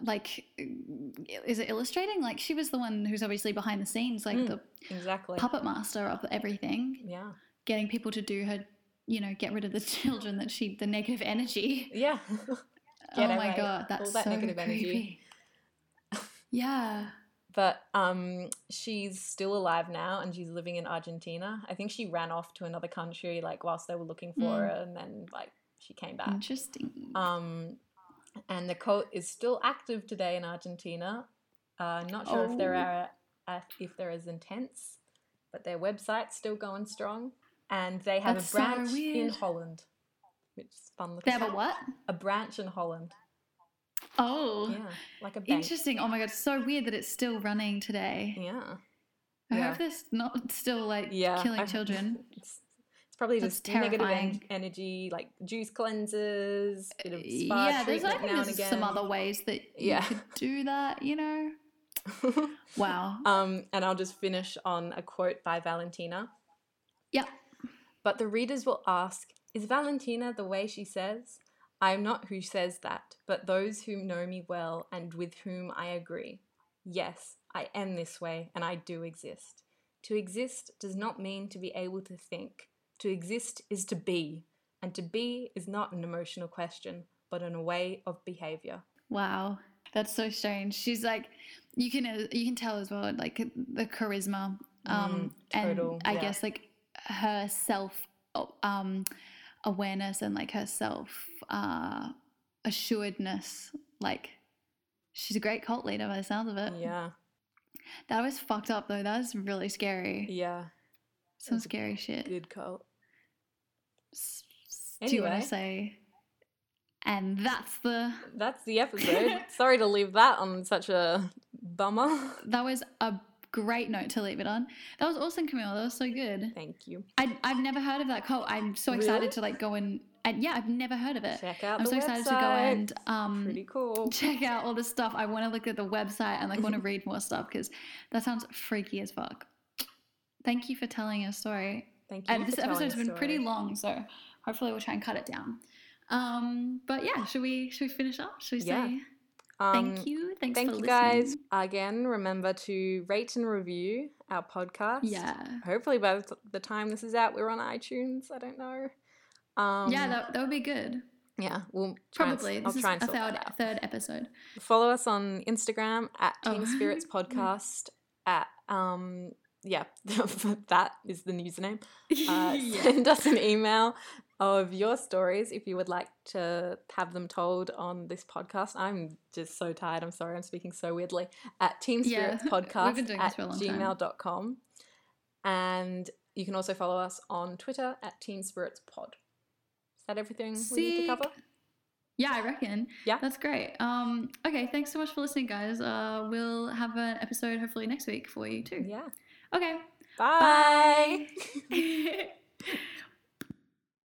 S2: like, is it illustrating? Like she was the one who's obviously behind the scenes, like
S1: Mm.
S2: the
S1: exactly.
S2: puppet master of everything,
S1: Yeah.
S2: getting people to do her. You know, get rid of the children that she, the negative energy.
S1: Yeah.
S2: oh my
S1: away.
S2: god, that's
S1: All that
S2: so
S1: negative energy.
S2: creepy. yeah.
S1: But um, she's still alive now, and she's living in Argentina. I think she ran off to another country, like whilst they were looking for
S2: Mm.
S1: her, and then like she came back.
S2: Interesting.
S1: Um, and the cult is still active today in Argentina. Uh, not sure if there
S2: Oh.
S1: are uh, if they're as intense, but their website's still going strong, and they have
S2: That's
S1: a
S2: so
S1: branch in. Holland, which is fun.
S2: They have a what?
S1: A branch in Holland.
S2: Oh,
S1: Yeah, like a bank.
S2: interesting. Oh my god, so weird that it's still running today.
S1: Yeah,
S2: I
S1: Yeah.
S2: hope there's not still like
S1: yeah.
S2: killing
S1: I-
S2: children.
S1: Probably
S2: That's
S1: just negative en- energy, like juice cleansers, bit of spa
S2: yeah, there's I think
S1: now and
S2: there's
S1: again.
S2: some other ways that
S1: Yeah.
S2: you could do that. You know. Wow.
S1: um, and I'll just finish on a quote by Valentina.
S2: yeah.
S1: But the readers will ask, Is Valentina the way she says? I am not who says that, but those who know me well and with whom I agree. Yes, I am this way and I do exist. To exist does not mean to be able to think. To exist is to be, and to be is not an emotional question, but in a way of behavior.
S2: Wow. That's so strange. She's like, you can uh, you can tell as well, like the charisma, um,
S1: Mm, total,
S2: and I
S1: yeah.
S2: guess like her self um awareness and like her self uh assuredness. Like, she's a great cult leader by the sounds of it.
S1: Yeah,
S2: That was fucked up though. That was really scary.
S1: yeah,
S2: Some scary shit.
S1: good cult.
S2: S- Do you want to say? And that's the.
S1: That's the episode. Sorry to leave that on such a bummer.
S2: That was a great note to leave it on. That was awesome, Camille. That was so good.
S1: Thank you.
S2: I, I've never heard of that cult. I'm so excited
S1: Really?
S2: to like go and, and yeah, I've never heard of it.
S1: Check out
S2: I'm so excited to go and um
S1: Pretty cool.
S2: check out all the stuff. I want to look at the website and like want to read more stuff because that sounds freaky as fuck. Thank you for telling your story.
S1: Thank you.
S2: And this episode's been pretty long, so hopefully we'll try and cut it down. Um, but yeah, should we should we finish up? Should we
S1: Yeah.
S2: say
S1: Um,
S2: thank you? Thanks
S1: Thank you
S2: listening.
S1: guys. Again, remember to rate and review our podcast.
S2: Yeah.
S1: Hopefully by the, the time this is out, we're on iTunes. I don't know. Um,
S2: yeah, that, that would be good.
S1: yeah. We'll try and s-
S2: Probably.
S1: I'll
S2: This is
S1: try and
S2: a third, third episode.
S1: Follow us on Instagram at
S2: Oh.
S1: Team Spirits Podcast. At um, yeah, that is the username. Uh,
S2: Yeah.
S1: Send us an email of your stories if you would like to have them told on this podcast. I'm just so tired. I'm sorry. I'm speaking so weirdly. At Team
S2: Yeah,
S1: Spirits Podcast
S2: been doing this
S1: at
S2: for a long
S1: gmail.com. And you can also follow us on Twitter at Team Spirits Pod. Is that everything we need to cover?
S2: Yeah, I reckon.
S1: Yeah.
S2: That's great. Um, okay, thanks so much for listening, guys. Uh, we'll have an episode hopefully next week for you too.
S1: Yeah.
S2: Okay.
S1: Bye.
S2: Bye.